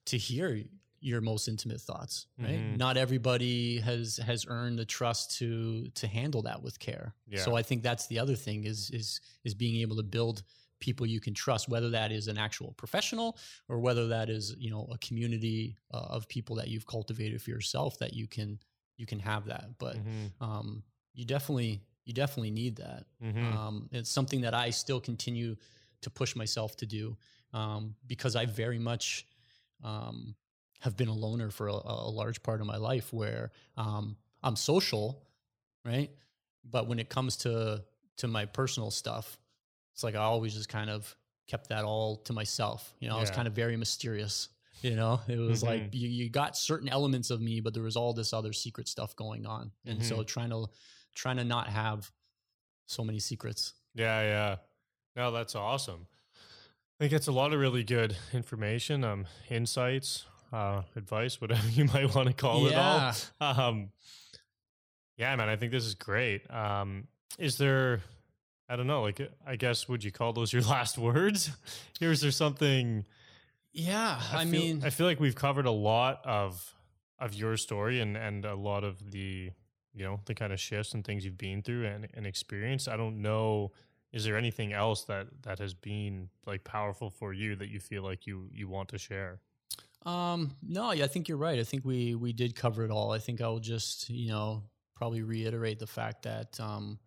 to hear your most intimate thoughts right Mhm. not everybody has has earned the trust to to handle that with care so i think that's the other thing is is is being able to build people you can trust whether that is an actual professional or whether that is you know a community uh, of people that you've cultivated for yourself that you can you can have that but Mhm. um you definitely you definitely need that Mhm. um, it's something that I still continue to push myself to do um, because I very much um, have been a loner for a, a large part of my life where um, I'm social, right? But when it comes to to my personal stuff, it's like I always just kind of kept that all to myself. You know, I was kind of very mysterious. You know, it was like Mhm. you, you got certain elements of me, but there was all this other secret stuff going on, and so trying to trying to not have so many secrets. Yeah, yeah. No, that's awesome. I think it's a lot of really good information, um, insights, uh, advice, whatever you might want to call Yeah. it all. Um, yeah, man, I think this is great. Um, is there, I don't know, like, I guess, would you call those your last words? Here, is there something? Yeah, I, feel- mean, I feel like we've covered a lot of of your story and and a lot of the you know the kind of shifts and things you've been through and, and experienced. I don't know. Is there anything else that that has been like powerful for you that you feel like you you want to share? Um, no, I think you're right. I think we we did cover it all. I think I'll just you know probably reiterate the fact that um,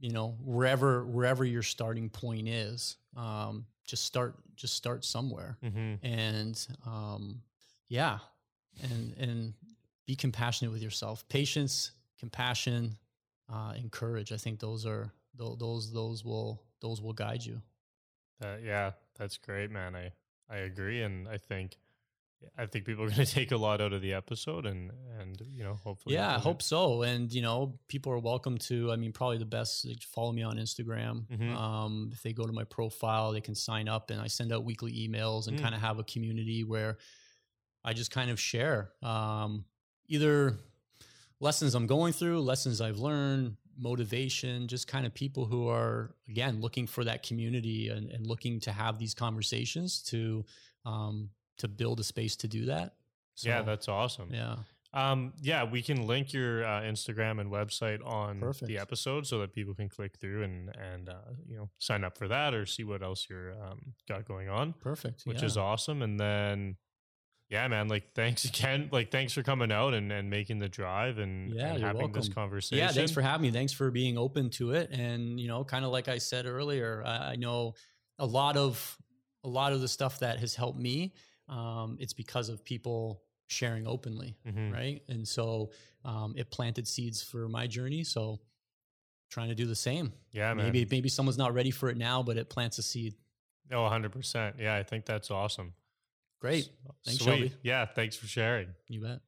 you know wherever wherever your starting point is, um, just start just start somewhere. Mm-hmm. and um, yeah, and and be compassionate with yourself. Patience, compassion, uh, and courage. I think those are tho- those those will those will guide you. Uh, yeah, that's great, man. I I agree, and I think I think people are going to take a lot out of the episode, and and you know hopefully Yeah, I hope so. And you know, people are welcome to. I mean, probably the best. Follow me on Instagram. Mhm. Um, if they go to my profile, they can sign up, and I send out weekly emails and Mm. kind of have a community where I just kind of share um, either lessons I'm going through, lessons I've learned, motivation, just kind of people who are again looking for that community and, and looking to have these conversations to um, to build a space to do that. yeah, that's awesome. yeah. Um, yeah, we can link your uh, Instagram and website on Perfect. the episode so that people can click through and and uh, you know sign up for that or see what else you're um, got going on, Perfect. which yeah. is awesome. And then, yeah, man. Like, thanks again. Like, thanks for coming out and, and making the drive and, Yeah, and having this welcome. conversation. Yeah, thanks for having me. Thanks for being open to it. And you know, kind of like I said earlier, I I know a lot of a lot of the stuff that has helped me. Um, it's because of people sharing openly, Mhm. right? And so um, it planted seeds for my journey. So trying to do the same. Yeah, man. Maybe maybe someone's not ready for it now, but it plants a seed. Oh, 100%. Yeah, I think that's awesome. Great. Thanks, Sweet. Shelby. Yeah, thanks for sharing. You bet.